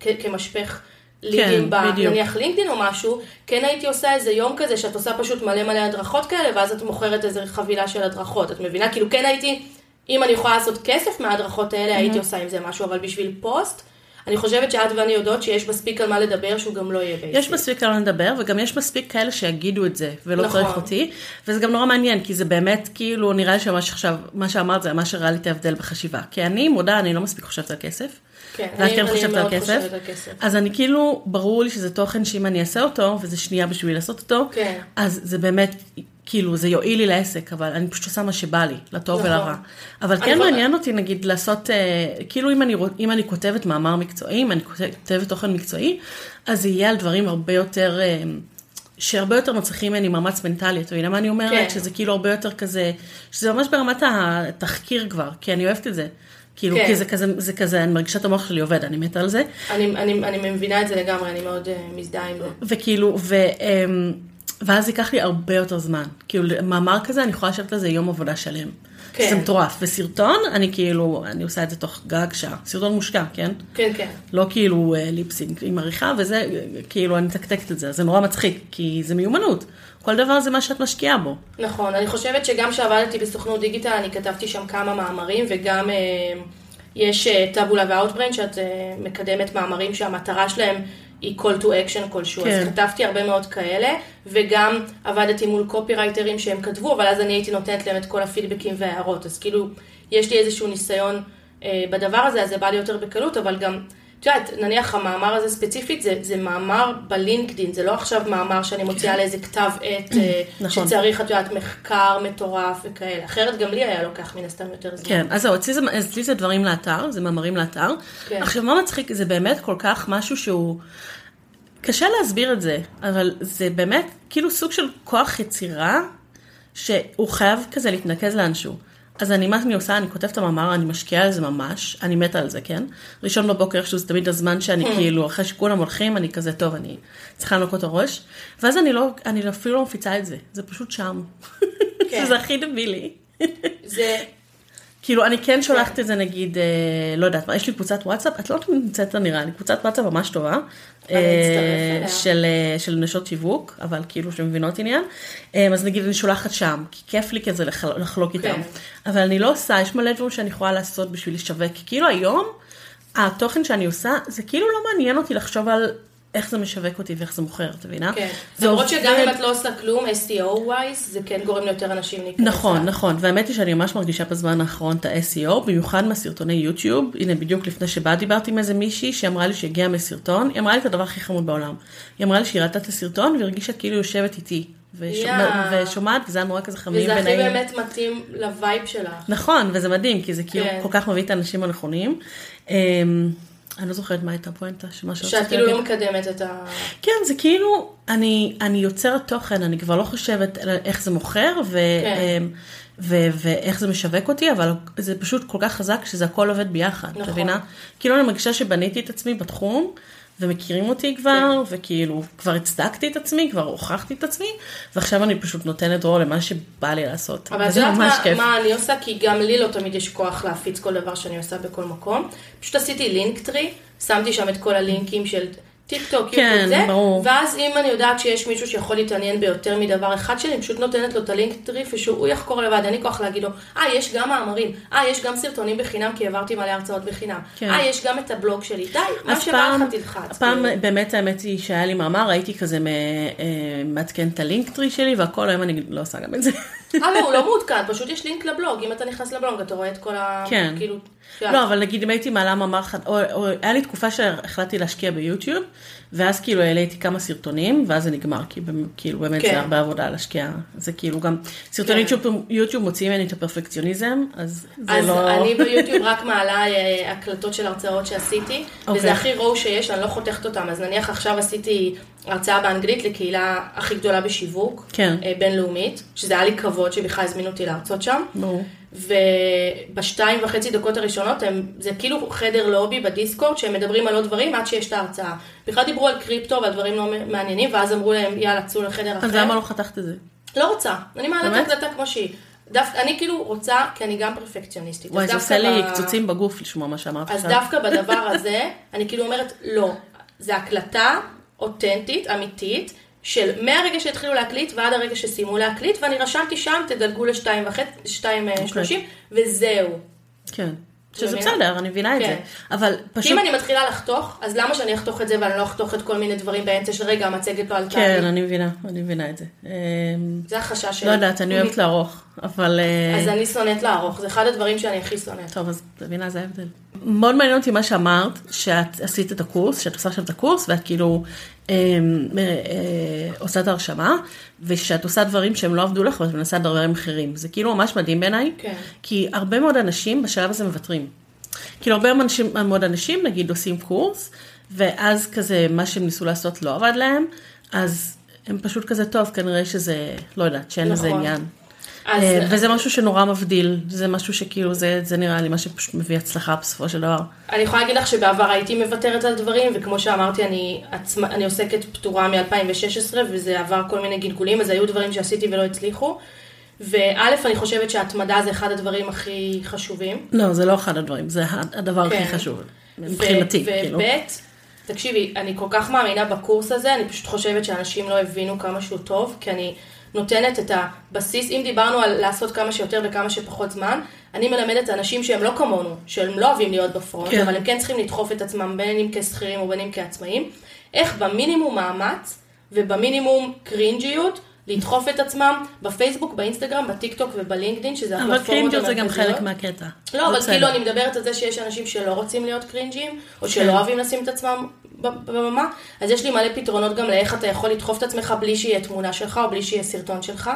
כ- כמשפך לידים, כן, ב- בדיוק. נניח לינקדאין או משהו, כן הייתי עושה איזה יום כזה שאת עושה פשוט מלא מלא הדרכות כאלה, ואז את מוכרת איזה חבילה של הדרכות, את מבינה? כאילו כן הייתי, אם אני יכולה לעשות כסף מההדרכות האלה, הייתי עושה עם זה משהו, אבל בשביל פוסט, אני חושבת שאת ואני יודעות שיש מספיק על מה לדבר שהוא גם לא יהיה basic. יש מספיק על מה לדבר, וגם יש מספיק כאלה שיגידו את זה, ולא נכון. צריך אותי, וזה גם נורא מעניין, כי זה באמת, כאילו, נראה לי שמה שעכשיו, מה שאמרת זה ממש הראה לי את ההבדל בחשיבה. כי אני מודה, אני לא מספיק חושבת על כסף. כן, ואת אני- כן אני חושבת על מאוד כסף. חושבת על כסף. אז אני כאילו, ברור לי שזה תוכן שאם אני אעשה אותו, וזה שנייה בשביל לעשות אותו, כן. אז זה באמת, כאילו, זה יועיל לי לעסק, אבל אני פשוט עושה מה שבא לי, לטוב נכון. ולרע. אבל אני כן מעניין אותי, נגיד, לעשות, אה, כאילו, אם אני, אם אני כותבת מאמר מקצועי, אם אני כותבת תוכן מקצועי, אז זה יהיה על דברים הרבה יותר... אה, שהרבה יותר מצריכים ממני מאמץ מנטלי, אתה מבינה מה אני אומרת? כן. שזה כאילו הרבה יותר כזה, שזה ממש ברמת התחקיר כבר, כי אני אוהבת את זה. כאילו, כן. כי זה כזה, זה כזה, אני מרגישה את המוח שלי עובד, אני מתה על זה. אני, אני, אני מבינה את זה לגמרי, אני מאוד uh, מזדהה עם זה. וכאילו, ו, אמ, ואז ייקח לי הרבה יותר זמן. כאילו, מאמר כזה, אני יכולה לשבת על זה יום עבודה שלם. כן. זה מטורף. וסרטון, אני כאילו, אני עושה את זה תוך גג שעה. סרטון מושקע, כן? כן, כן. לא כאילו אה, ליפסינג עם עריכה, וזה, כאילו, אני מתקתקת את זה. זה נורא מצחיק, כי זה מיומנות. כל דבר זה מה שאת משקיעה בו. נכון, אני חושבת שגם כשעבדתי בסוכנות דיגיטל, אני כתבתי שם כמה מאמרים, וגם אה, יש אה, טאבולה ואוטבריין, שאת אה, מקדמת מאמרים שהמטרה שלהם היא call to action כלשהו. כן. אז כתבתי הרבה מאוד כאלה, וגם עבדתי מול קופירייטרים שהם כתבו, אבל אז אני הייתי נותנת להם את כל הפידבקים וההערות. אז כאילו, יש לי איזשהו ניסיון אה, בדבר הזה, אז זה בא לי יותר בקלות, אבל גם... את יודעת, נניח המאמר הזה ספציפית, זה, זה מאמר בלינקדין, זה לא עכשיו מאמר שאני מוציאה לאיזה כתב עת אה, [clears throat] נכון. שצריך, את יודעת, מחקר מטורף וכאלה. אחרת גם לי היה לוקח מן הסתם יותר זמן. כן, אז זהו, אצלי זה, אצלי זה דברים לאתר, זה מאמרים לאתר. כן. עכשיו, מה מצחיק? זה באמת כל כך משהו שהוא... קשה להסביר את זה, אבל זה באמת כאילו סוג של כוח יצירה, שהוא חייב כזה להתנקז לאנשהו. אז אני, מה שאני עושה, אני כותבת את המאמר, אני משקיעה על זה ממש, אני מתה על זה, כן? ראשון בבוקר, איכשהו זה תמיד הזמן שאני כאילו, אחרי שכולם הולכים, אני כזה, טוב, אני צריכה לנקות את הראש, ואז אני לא, אני אפילו לא מפיצה את זה, זה פשוט שם. כן. [laughs] זה הכי דבילי. זה, כאילו, אני כן שולחת את זה נגיד, אה, לא יודעת מה, יש לי קבוצת וואטסאפ, את לא נמצאת לה נראה לי, קבוצת וואטסאפ ממש טובה. אה. של, אה, של נשות שיווק, אבל כאילו שמבינות עניין. אז נגיד אני שולחת שם, כי כיף לי כזה לח- לחלוק איתם. כן. אבל אני לא עושה, יש מלא דברים שאני יכולה לעשות בשביל לשווק. כאילו היום, התוכן שאני עושה, זה כאילו לא מעניין אותי לחשוב על איך זה משווק אותי ואיך זה מוכר, את מבינה? כן. למרות שגם אם את לא עושה כלום, SEO wise, זה כן גורם ליותר אנשים להיכנס. נכון, נכון, והאמת היא שאני ממש מרגישה בזמן האחרון את ה-SEO, במיוחד מהסרטוני יוטיוב, הנה בדיוק לפני שבאת דיברתי עם איזה מישהי שאמרה לי שהגיעה מסרטון, היא אמרה לי את הדבר הכי חמוד בעולם, היא אמרה לי שהיא ראתה את הסרטון והרגישה כאילו יושבת איתי, ושומע-. ושומעת, וזה היה נורא כזה חמים וזה הכי ונעים. באמת מתאים ל vibe שלך. נכון, וזה מדהים, כי זה כאילו כן. כל כך מביא את האנשים הנכונים. אמ, אני לא זוכרת מה הייתה הפואנטה, שמה שאת שרציתי כאילו. לא מקדמת את ה... כן, זה כאילו, אני, אני יוצרת תוכן, אני כבר לא חושבת איך זה מוכר ו, כן. ו, ואיך זה משווק אותי, אבל זה פשוט כל כך חזק שזה הכל עובד ביחד, נכון. את מבינה? כאילו אני מרגישה שבניתי את עצמי בתחום, ומכירים אותי כבר, כן. וכאילו כבר הצדקתי את עצמי, כבר הוכחתי את עצמי, ועכשיו אני פשוט נותנת דרור למה שבא לי לעשות. אבל את יודעת ממש מה, כיף. מה אני עושה? כי גם לי לא תמיד יש כוח להפיץ כל דבר שאני עושה בכל מקום. פשוט עשיתי Linktree, שמתי שם את כל הלינקים של טיק טוק, כן, זה, ברור. ואז אם אני יודעת שיש מישהו שיכול להתעניין ביותר מדבר אחד שלי, אני פשוט נותנת לו את ה Linktree, ושהוא יחקור לבד, אין לי כוח להגיד לו, אה, יש גם מאמרים, אה, יש גם סרטונים בחינם, כי העברתי מלא הרצאות בחינם, כן. אה, יש גם את הבלוג שלי, די, מה שבא לך תלחץ. פעם כאילו. באמת האמת היא שהיה לי מאמר, הייתי כזה אה, מעדכן את ה Linktree שלי והכל, היום אני לא עושה גם את זה. אה, לא, הוא לא מעודכן, פשוט יש לינק לבלוג, אם אתה נכנס לבלוג, אתה רואה את כל ה... כן. כאילו... לא, אבל נגיד אם הייתי מעלה מאמר אחד, או, או היה לי תקופה שהחלטתי להשקיע ביוטיוב, ואז כאילו העליתי כמה סרטונים, ואז זה נגמר, כי במ- כאילו באמת כן. זה הרבה עבודה להשקיע, זה כאילו גם, סרטוני כן. יוטיוב, יוטיוב מוציאים ממני את הפרפקציוניזם, אז זה אז לא... אני [laughs] ביוטיוב רק מעלה אה, הקלטות של הרצאות שעשיתי, אוקיי. וזה הכי רואו שיש, אני לא חותכת אותם. אז נניח עכשיו עשיתי הרצאה באנגלית לקהילה הכי גדולה בשיווק, כן. אה, בינלאומית, שזה היה לי כבוד שבכלל הזמינו אותי להרצות שם. ברור. ובשתיים וחצי דקות הראשונות הם, זה כאילו חדר לובי בדיסקורד שהם מדברים על עוד דברים עד שיש את ההרצאה. בכלל דיברו על קריפטו ועל דברים לא מעניינים, ואז אמרו להם יאללה צאו לחדר אחר. אז למה לא חתכת את זה? לא רוצה, אני מעלה את? ההקלטה כמו שהיא. דווקא, אני כאילו רוצה, כי אני גם פרפקציוניסטית. וואי, זה עושה לי ב- קצוצים בגוף לשמוע מה שאמרת אז עכשיו. דווקא בדבר [laughs] הזה, אני כאילו אומרת, לא. זה הקלטה אותנטית, אמיתית, של מהרגע שהתחילו להקליט ועד הרגע שסיימו להקליט, ואני רשמתי שם, תדלגו לשתיים וחצי, שתיים אה, שלושים, וזהו. כן. שזה? בסדר, אני מבינה את כן. זה. אבל כי פשוט... אם אני מתחילה לחתוך, אז למה שאני אחתוך את זה ואני לא אחתוך את כל מיני דברים באמצע של רגע, המצגת לא עלתה כן, לי? אני מבינה, אני מבינה את זה. אמ, זה החשש שלי. לא יודעת, אני אוהבת לערוך, אבל... אה, אז אני שונאת לערוך, זה אחד הדברים שאני הכי שונאת. טוב, אז את מבינה, זה ההבדל. מאוד מעניין אותי מה שאמרת, שאת עשית את הקורס, שאת עושה עכשיו את הקורס, ואת כאילו אה, אה, אה, עושה את ההרשמה, ושאת עושה דברים שהם לא עבדו לך, ואת מנסה דברים אחרים. זה כאילו ממש מדהים בעיניי, כן. כי הרבה מאוד אנשים בשלב הזה מוותרים. כאילו הרבה אנשים, מאוד אנשים נגיד עושים קורס, ואז כזה מה שהם ניסו לעשות לא עבד להם, אז הם פשוט כזה טוב, כנראה שזה, לא יודעת, שאין לזה נכון. עניין. אז אה, וזה משהו שנורא מבדיל, זה משהו שכאילו, זה, זה נראה לי מה שפשוט מביא הצלחה בסופו של דבר. אני יכולה להגיד לך שבעבר הייתי מוותרת על דברים, וכמו שאמרתי, אני, עצמה, אני עוסקת פטורה מ-2016, וזה עבר כל מיני גלגולים, אז היו דברים שעשיתי ולא הצליחו. וא', אני חושבת שהתמדה זה אחד הדברים הכי חשובים. לא, זה לא אחד הדברים, זה הדבר הכי כן. חשוב, מבחינתי, כאילו. וב', תקשיבי, אני כל כך מאמינה בקורס הזה, אני פשוט חושבת שאנשים לא הבינו כמה שהוא טוב, כי אני נותנת את הבסיס, אם דיברנו על לעשות כמה שיותר בכמה שפחות זמן, אני מלמדת אנשים שהם לא כמונו, שהם לא אוהבים להיות בפרונט, כן. אבל הם כן צריכים לדחוף את עצמם, בין אם כשכירים ובין אם כעצמאים, איך במינימום מאמץ ובמינימום קרינג'יות, לדחוף את עצמם בפייסבוק, באינסטגרם, בטיק טוק ובלינקדאין, שזה אבל הפלטפורמות cringe זה גם המרכזיות. חלק מהקטע. לא, אבל. כאילו אני מדברת על זה שיש אנשים שלא רוצים להיות קרינג'ים, או כן. שלא אוהבים לשים את עצמם ב- בבמה, אז יש לי מלא פתרונות גם לאיך אתה יכול לדחוף את עצמך בלי שיהיה תמונה שלך, או בלי שיהיה סרטון שלך.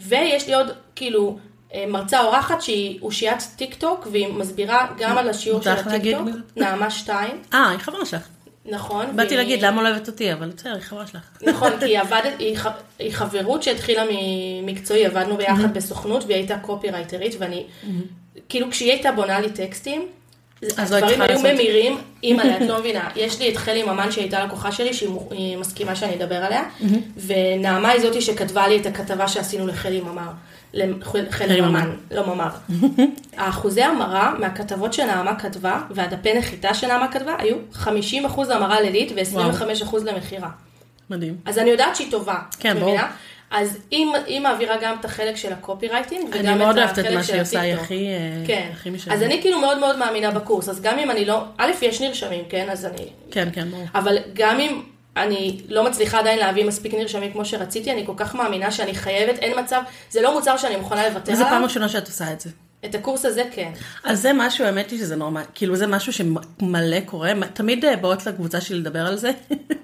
ויש לי עוד, כאילו, אה, מרצה אורחת שהיא אושיית טיק טוק, והיא מסבירה גם על השיעור של הטיק טוק? נעמה שטיין, אה, היא חברה שלך. נכון. באתי והיא- להגיד, למה לא אוהבת אותי, אבל בסדר, היא חברה שלך. נכון, כי [laughs] היא עבדת, היא, ח- היא חברות שהתחילה ממקצועי, עבדנו ביחד בסוכנות, והיא הייתה קופירייטרית, ואני, כאילו כשהיא הייתה בונה לי טקסטים, אז לא הדברים היו לעשות. ממירים, אימא'לה, את לא [laughs] מבינה. יש לי את חלי ממן שהייתה לקוחה שלי, שהיא מסכימה שאני אדבר עליה, ונעמה היא זאתי שכתבה לי את הכתבה שעשינו לחלי ממר. חלי ממן. לא ממר. [laughs] האחוזי המרה מהכתבות שנעמה כתבה, והדפי נחיתה שנעמה כתבה, היו 50% המרה ל lead ו-25% למכירה. מדהים. אז אני יודעת שהיא טובה. כן, ברור. אז היא, מעבירה גם את החלק של הקופירייטינג, אני וגם מאוד את אוהבת את החלק מה של שהיא עושה, היא הטיקטוק. הכי, אה, כן. משלמת. אז אני כאילו מאוד מאוד מאמינה בקורס, אז גם אם אני לא, א', יש נרשמים, כן? אז אני... כן, כן, ברור. אבל גם אם אני לא מצליחה עדיין להביא מספיק נרשמים כמו שרציתי, אני כל כך מאמינה שאני חייבת, אין מצב, זה לא מוצר שאני מוכנה לוותר וזו פעם עליו. ראשונה שאת עושה את זה. את הקורס הזה כן. אז זה משהו, האמת היא שזה נורמל, כאילו זה משהו שמלא קורה, תמיד אה, באות לקבוצה שלי לדבר על זה,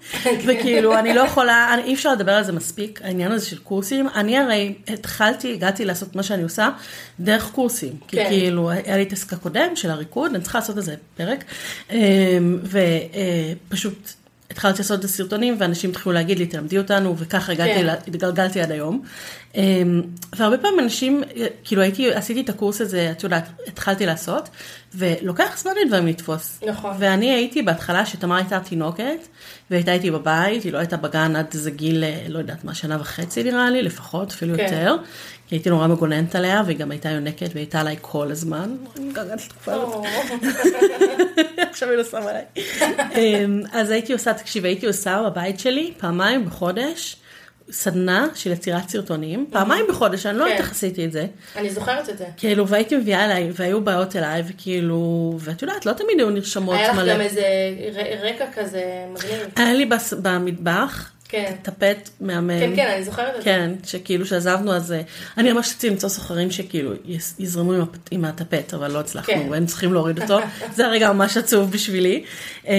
[laughs] וכאילו אני לא יכולה, אני- אי אפשר לדבר על זה מספיק, העניין הזה של קורסים, אני הרי התחלתי, הגעתי לעשות מה שאני עושה דרך קורסים, כי כן. כאילו היה לי את עסק הקודם של הריקוד, אני צריכה לעשות איזה פרק, ופשוט התחלתי לעשות את הסרטונים, ואנשים התחילו להגיד לי, תלמדי אותנו, וככה הגעתי, כן. התגלגלתי עד היום. אמ, והרבה פעמים אנשים, כאילו הייתי, עשיתי את הקורס הזה, את יודעת, התחלתי לעשות, ולוקח זמן לדברים לתפוס. נכון. ואני הייתי בהתחלה, שתמר הייתה תינוקת, והייתה איתי בבית, היא לא הייתה בגן עד איזה גיל, אה, לא יודעת מה, שנה וחצי נראה לי, לפחות, אפילו כן. יותר. כי הייתי נורא מגוננת עליה, והיא גם הייתה יונקת, והיא הייתה עליי כל הזמן. אני מתגעגעת לתקופה הזאת. או, [laughs] עכשיו היא לא שמה עליי. אמ, אז הייתי עושה, תקשיב, הייתי עושה בבית שלי פעמיים בחודש סדנה של יצירת סרטונים, פעמיים בחודש, אני לא כן. יודעת איך עשיתי את זה. אני זוכרת את זה. כאילו, והייתי מביאה אליי, והיו באות אליי, וכאילו, ואת יודעת, לא תמיד היו נרשמות היה לך מלא. גם איזה רקע כזה מגניב. היה לי במטבח, כן. טפט מהמם. כן, כן, אני זוכרת את זה. כן, שכאילו שעזבנו אז, אני ממש רציתי למצוא סוחרים שכאילו יזרמו עם, הפ- עם הטפט, אבל לא הצלחנו, כן. והם צריכים להוריד אותו, [laughs] זה הרגע ממש עצוב בשבילי. אמ,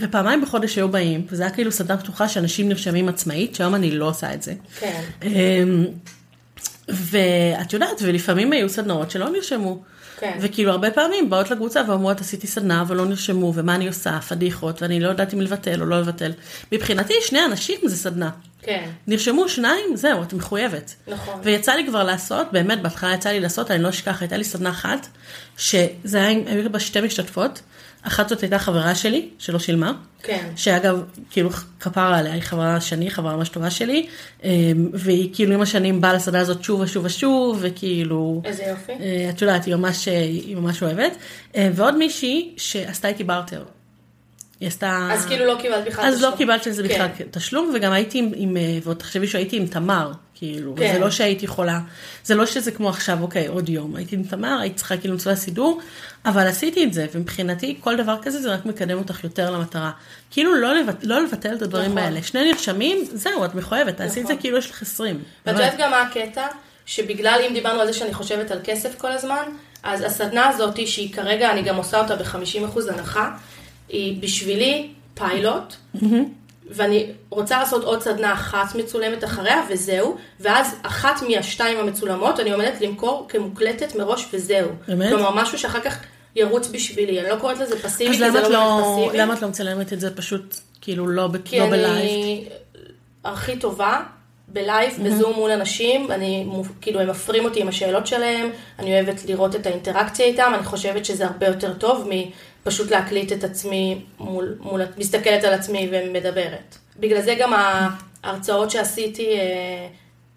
ופעמיים בחודש היו באים, וזה היה כאילו סדנה פתוחה שאנשים נרשמים עצמאית, שהיום אני לא עושה את זה. כן. אמ, ואת יודעת, ולפעמים היו סדנאות שלא נרשמו. כן. וכאילו הרבה פעמים באות לקבוצה ואומרות עשיתי סדנה ולא נרשמו ומה אני עושה, פדיחות ואני לא יודעת אם לבטל או לא לבטל. מבחינתי שני אנשים זה סדנה. כן. נרשמו שניים, זהו, את מחויבת. נכון. ויצא לי כבר לעשות, באמת, בהתחלה יצא לי לעשות, אני לא אשכח, הייתה לי סדנה אחת, שזה היה, היו בה שתי משתתפות, אחת זאת הייתה חברה שלי, שלא שילמה, כן. שאגב, כאילו, כפרה עליה, היא חברה שני, חברה ממש טובה שלי, אמ, והיא כאילו עם השנים באה לסדנה הזאת שוב ושוב ושוב, וכאילו, איזה יופי. אה, את יודעת, היא ממש, אה, היא ממש אוהבת. אה, ועוד מישהי שעשתה איתי בארטר. היא עשתה... אז כאילו לא קיבלת בכלל אז לא תשלום. קיבלת על זה בכלל כן. תשלום, וגם הייתי עם, עם אה, ועוד תחשבי שהייתי עם תמר, כאילו, כן. זה לא שהייתי יכולה, זה לא שזה כמו עכשיו, אוקיי, עוד יום, הייתי עם תמר, הייתי צריכה כאילו למצוא לה סידור, אבל עשיתי את זה, ומבחינתי כל דבר כזה זה רק מקדם אותך יותר למטרה. כאילו לא, לבט, לא לבטל את הדברים נכון. האלה, שני נרשמים, זהו, את מחויבת, תעשי את זה נכון. כאילו יש לך 20. ואת יודעת גם מה הקטע? שבגלל, אם דיברנו על זה שאני חושבת על כסף כל הזמן, אז הסדנה הזאת, שהיא כרגע, אני גם עושה אותה ב-50% הנחה, היא בשבילי פיילוט, ואני רוצה לעשות עוד סדנה אחת מצולמת אחריה, וזהו, ואז אחת מהשתיים המצולמות, אני עומדת למכור כמוקלטת מראש, וזהו. באמת? כלומר, משהו שאחר כך ירוץ בשבילי, אני לא קוראת לזה פסיבי, אז כי זה לא לא, פסיבי. למה את לא מצלמת את זה פשוט, כאילו לא, ב- כי לא בלייב? אני הכי טובה בלייב, בזום מול אנשים, אני, כאילו הם מפרים אותי עם השאלות שלהם, אני אוהבת לראות את האינטראקציה איתם, אני חושבת שזה הרבה יותר טוב מפשוט להקליט את עצמי מול, מול, מסתכלת על עצמי ומדברת. בגלל זה גם ההרצאות שעשיתי, אה,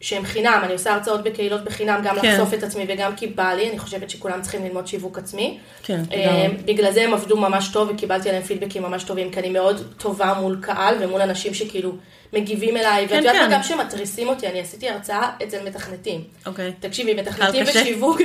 שהן חינם, אני עושה הרצאות בקהילות בחינם, גם כן. לחשוף את עצמי וגם כי בא לי, אני חושבת שכולם צריכים ללמוד שיווק עצמי. כן, אה. בגלל זה הם עבדו ממש טוב וקיבלתי עליהם פידבקים ממש טובים, כי אני מאוד טובה מול קהל ומול אנשים שכאילו מגיבים אליי, כן, ואת יודעת כן. מה, גם שמתריסים אותי, אני עשיתי הרצאה אצל מתכנתים. אוקיי. תקשיבי, מתכנתים קשה. ושיווק,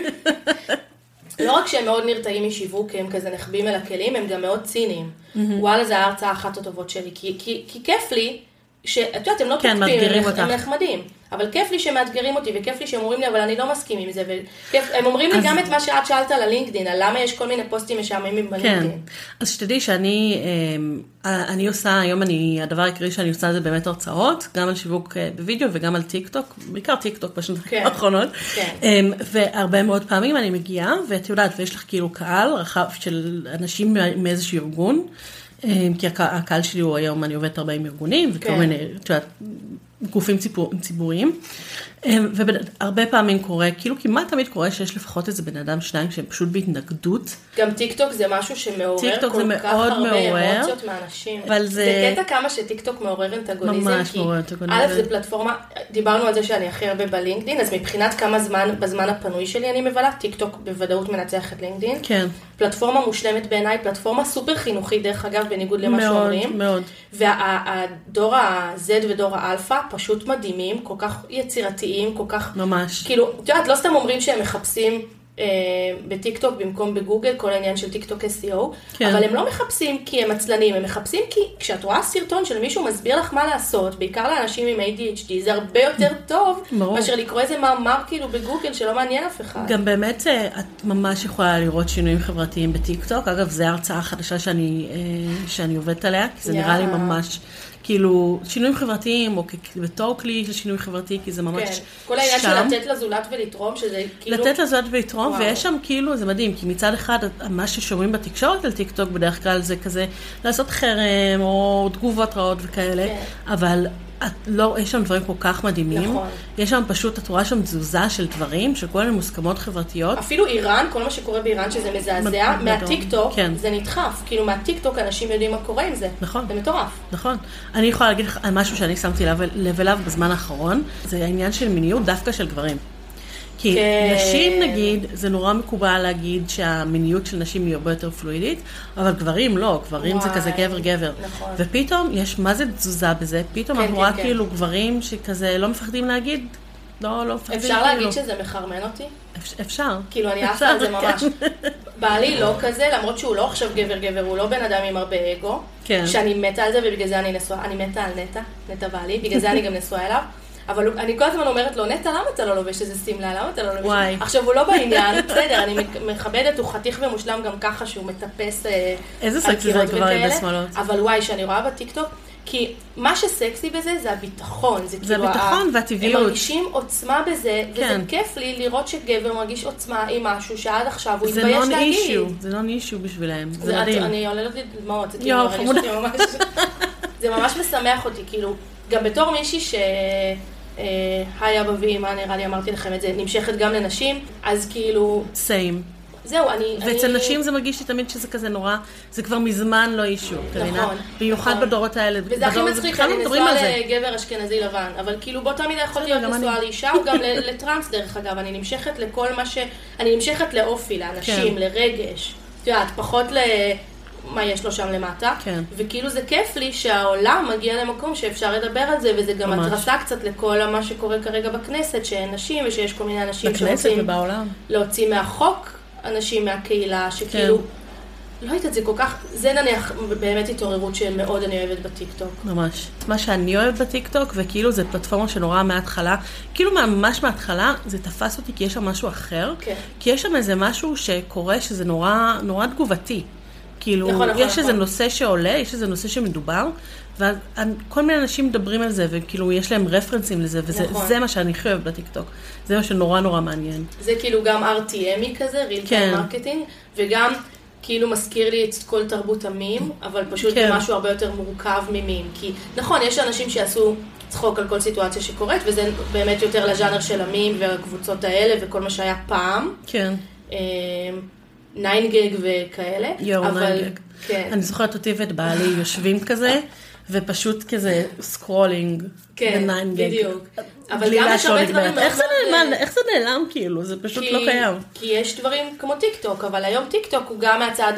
[laughs] לא רק שהם מאוד נרתעים משיווק, הם כזה נחבים אל הכלים, הם גם מאוד ציניים. וואלה, זו ההרצאה אחת הטובות שלי, כי, כי, כי כיף לי, שאת יודעת, הם לא כן, תוקפים, הם. הם נחמדים. אבל כיף לי שמאתגרים אותי, וכיף לי שהם אומרים לי, אבל אני לא מסכים עם זה. וכיף, הם אומרים לי אז- גם את מה שאת שאלת על הלינקדין, על למה יש כל מיני פוסטים משעממים כן, בלינקדין. אז שתדעי שאני אמ, אני עושה, היום אני, הדבר העיקרי שאני עושה זה באמת הרצאות, גם על שיווק אה, בווידאו וגם על טיק טוק, בעיקר טיק טוק בשנתיים כן, האחרונות. כן. אמ, והרבה מאוד פעמים אני מגיעה, ואת יודעת, ויש לך כאילו קהל רחב של אנשים מאיזשהו ארגון, אמ, כי הקה- הקהל שלי הוא היום, אני עובדת הרבה עם ארגונים, וכל כן. מיני, את יודעת, גופים ציבור, ציבוריים. אמ, והרבה פעמים קורה, כאילו כמעט תמיד קורה שיש לפחות איזה בן אדם, שניים, שהם פשוט בהתנגדות. גם טיק טוק זה משהו שמעורר כל כך מאוד הרבה מעורר, אמוציות מאנשים. אבל זה- זה קטע כמה שטיק טוק מעורר אנטגוניזם. ממש מעורר אנטגוניזם. א', זה פלטפורמה, דיברנו על זה שאני הכי הרבה בלינקדין, אז מבחינת כמה זמן, בזמן הפנוי שלי אני מבלה, טיק טוק בוודאות מנצח את לינקדין. כן, פלטפורמה מושלמת בעיניי, פלטפורמה סופר חינוכית, דרך אגב, בניגוד למה מאוד, שאומרים. מאוד. והדור ה-Z ודור האלפא פשוט מדהימים, כל כך יצירתיים, כל כך... ממש. כאילו, את יודעת, לא סתם אומרים שהם מחפשים אה, בטיקטוק במקום בגוגל, כל העניין של טיקטוק SEO, כן. אבל הם לא מחפשים כי הם עצלנים, הם מחפשים כי כשאת רואה סרטון של מישהו מסביר לך מה לעשות, בעיקר לאנשים עם ADHD, זה הרבה יותר טוב, ברור. מאשר לקרוא איזה מאמר כאילו בגוגל שלא מעניין אף אחד. גם באמת אה, את ממש יכולה לראות שינויים חברתיים בטיקטוק. אגב, זו ההרצאה החדשה שאני, אה, שאני עובדת עליה, כי זה נראה לי. ממש, כאילו, שינויים חברתיים, או בתור כלי של שינוי חברתי, כי זה ממש כן, כל העניין שם. של לתת לזולת ולתרום, שזה כאילו... לתת לזאת ולתרום, וואו. ויש שם כאילו, זה מדהים, כי מצד אחד, מה ששומעים בתקשורת על טיקטוק בדרך כלל זה כזה לעשות חרם, או תגובות רעות וכאלה, כן. אבל את לא, יש שם דברים כל כך מדהימים. נכון. יש שם פשוט, את רואה שם תזוזה של דברים, של כל מיני מוסכמות חברתיות. אפילו איראן, כל מה שקורה באיראן שזה מזעזע, מהטיקטוק כן. זה נדחף. כאילו מהטיקטוק אנשים יודעים מה קורה עם זה. נכון. זה מטורף. נכון. אני יכולה להגיד לך על משהו שאני שמתי לב אליו בזמן האחרון, זה העניין של מיניות דווקא של גברים. כי כן. נשים נגיד, זה נורא מקובל להגיד שהמיניות של נשים היא הרבה יותר פלואידית, אבל גברים לא, גברים זה וואי, כזה גבר גבר. נכון. ופתאום יש, מה זה תזוזה בזה? פתאום כן, אנחנו כן, רואה כן. כאילו גברים שכזה לא מפחדים להגיד, לא, לא מפחדים. אפשר כאילו. להגיד שזה מחרמן אותי? אפ- אפשר. כאילו אני עפה על זה כן. ממש. בעלי לא [laughs] כזה, למרות שהוא לא עכשיו גבר גבר, הוא לא בן אדם עם הרבה אגו. כן. שאני מתה על זה ובגלל זה אני נשואה, אני מתה על נטע, נטע בעלי, בגלל זה אני גם נשואה אליו. אבל אני כל הזמן אומרת לו, נטע, למה אתה לא לובש איזה שמלה? למה אתה לא לובש? וואי. עכשיו, הוא לא [laughs] בעניין, בסדר, אני מכבדת, הוא חתיך ומושלם גם ככה שהוא מטפס אה, איזה סקסי זה גברים. בשמאלות. אבל וואי, שאני רואה בטיקטוק, כי מה שסקסי בזה זה הביטחון. זה, זה כאילו הביטחון ה- והטבעיות. הם מרגישים עוצמה בזה, וזה כן. כיף לי לראות שגבר מרגיש עוצמה עם משהו שעד עכשיו הוא זה התבייש נון להגיד. אישיו, זה נון אישו בשבילם, זה זה- מדהים. אני עוללת לי דמעות, זה כאילו חמודה. אותי ממש. זה ממש משמח אותי, כאילו, גם בתור מישהי ש... אה, היי אבא ואמא, נראה לי אמרתי לכם את זה, נמשכת גם לנשים, אז כאילו, סיים. זהו, אני... ואצל אני- נשים זה מרגיש לי תמיד שזה כזה נורא, זה כבר מזמן לא אישו, את מבינה? נכון, במיוחד נכון. בדורות האלה. וזה הכי מצחיק, לא אני נשואה. לגבר אשכנזי לבן, אבל כאילו באותה מידה יכולתי להיות נשואה. לאישה, או גם לטראנס דרך אגב, אני נמשכת לכל מה ש... אני נמשכת לאופי, לאנשים, כן. לרגש. את יודעת, פחות ל... מה יש לו שם למטה. כן. וכאילו זה כיף לי שהעולם מגיע למקום שאפשר לדבר על זה, וזה גם. התרסה קצת לכל מה שקורה כרגע בכנסת, שאין נשים, ושיש כל מיני אנשים בכנסת שרוצים. להוציא מהחוק אנשים מהקהילה, שכאילו, כן. לא יודעת, זה כל כך, זה נניח באמת התעוררות שמאוד אני אוהבת בטיקטוק. ממש. מה שאני אוהבת בטיקטוק, וכאילו זו פלטפורמה שנורא מההתחלה, כאילו ממש מההתחלה, זה תפס אותי כי יש שם משהו אחר. כן. כי יש שם איזה משהו שקורה שזה נורא, נורא תגובתי. כאילו, נכון, נכון, יש איזה נכון. נושא שעולה, יש איזה נושא שמדובר, ואז כל מיני אנשים מדברים על זה, וכאילו יש להם רפרנסים לזה, וזה נכון. זה מה שאני הכי אוהבת בטיקטוק. זה מה שנורא נורא מעניין. זה כאילו גם RTM י כזה, real כן. marketing, וגם כאילו מזכיר לי את כל תרבות הממים, אבל פשוט כן. במשהו הרבה יותר מורכב מממים. כי נכון, יש אנשים שיעשו צחוק על כל סיטואציה שקורית, וזה באמת יותר לז'אנר של הממים והקבוצות האלה וכל מה שהיה פעם. כן. 9GAG וכאלה. יואו, 9GAG. כן. אני זוכרת אותי ואת בעלי יושבים כזה, ופשוט כזה scrolling. כן. בדיוק. אבל גלילה גם יש הרבה דברים. איך זה נעלם? אה, איך זה נעלם כאילו? זה פשוט כי- לא קיים. כי יש דברים כמו טיק טוק, אבל היום טיק טוק הוא גם מהצד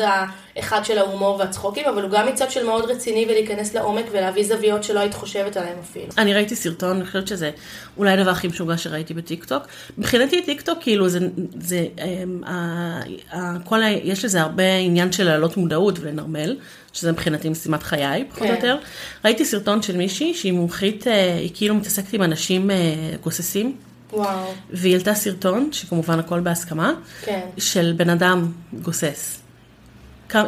האחד של ההומור והצחוקים, אבל הוא גם מצד של מאוד רציני ולהיכנס לעומק ולהביא זוויות שלא היית חושבת עליהן אפילו. אני ראיתי סרטון, אני חושבת שזה אולי הדבר הכי משוגע שראיתי בטיקטוק. מבחינתי טיקטוק, כאילו, זה, זה, אמ, כל ה, יש לזה הרבה עניין של להעלות מודעות ולנרמל, שזה מבחינתי משימת חיי, פחות או כן. יותר. ראיתי סרטון של מישהי שהיא מומחית, אה, היא כאילו מתעסקת עם אנשים אה, גוססים, וואו, והיא העלתה סרטון, שכמובן הכל בהסכמה, כן. של בן אדם גוסס.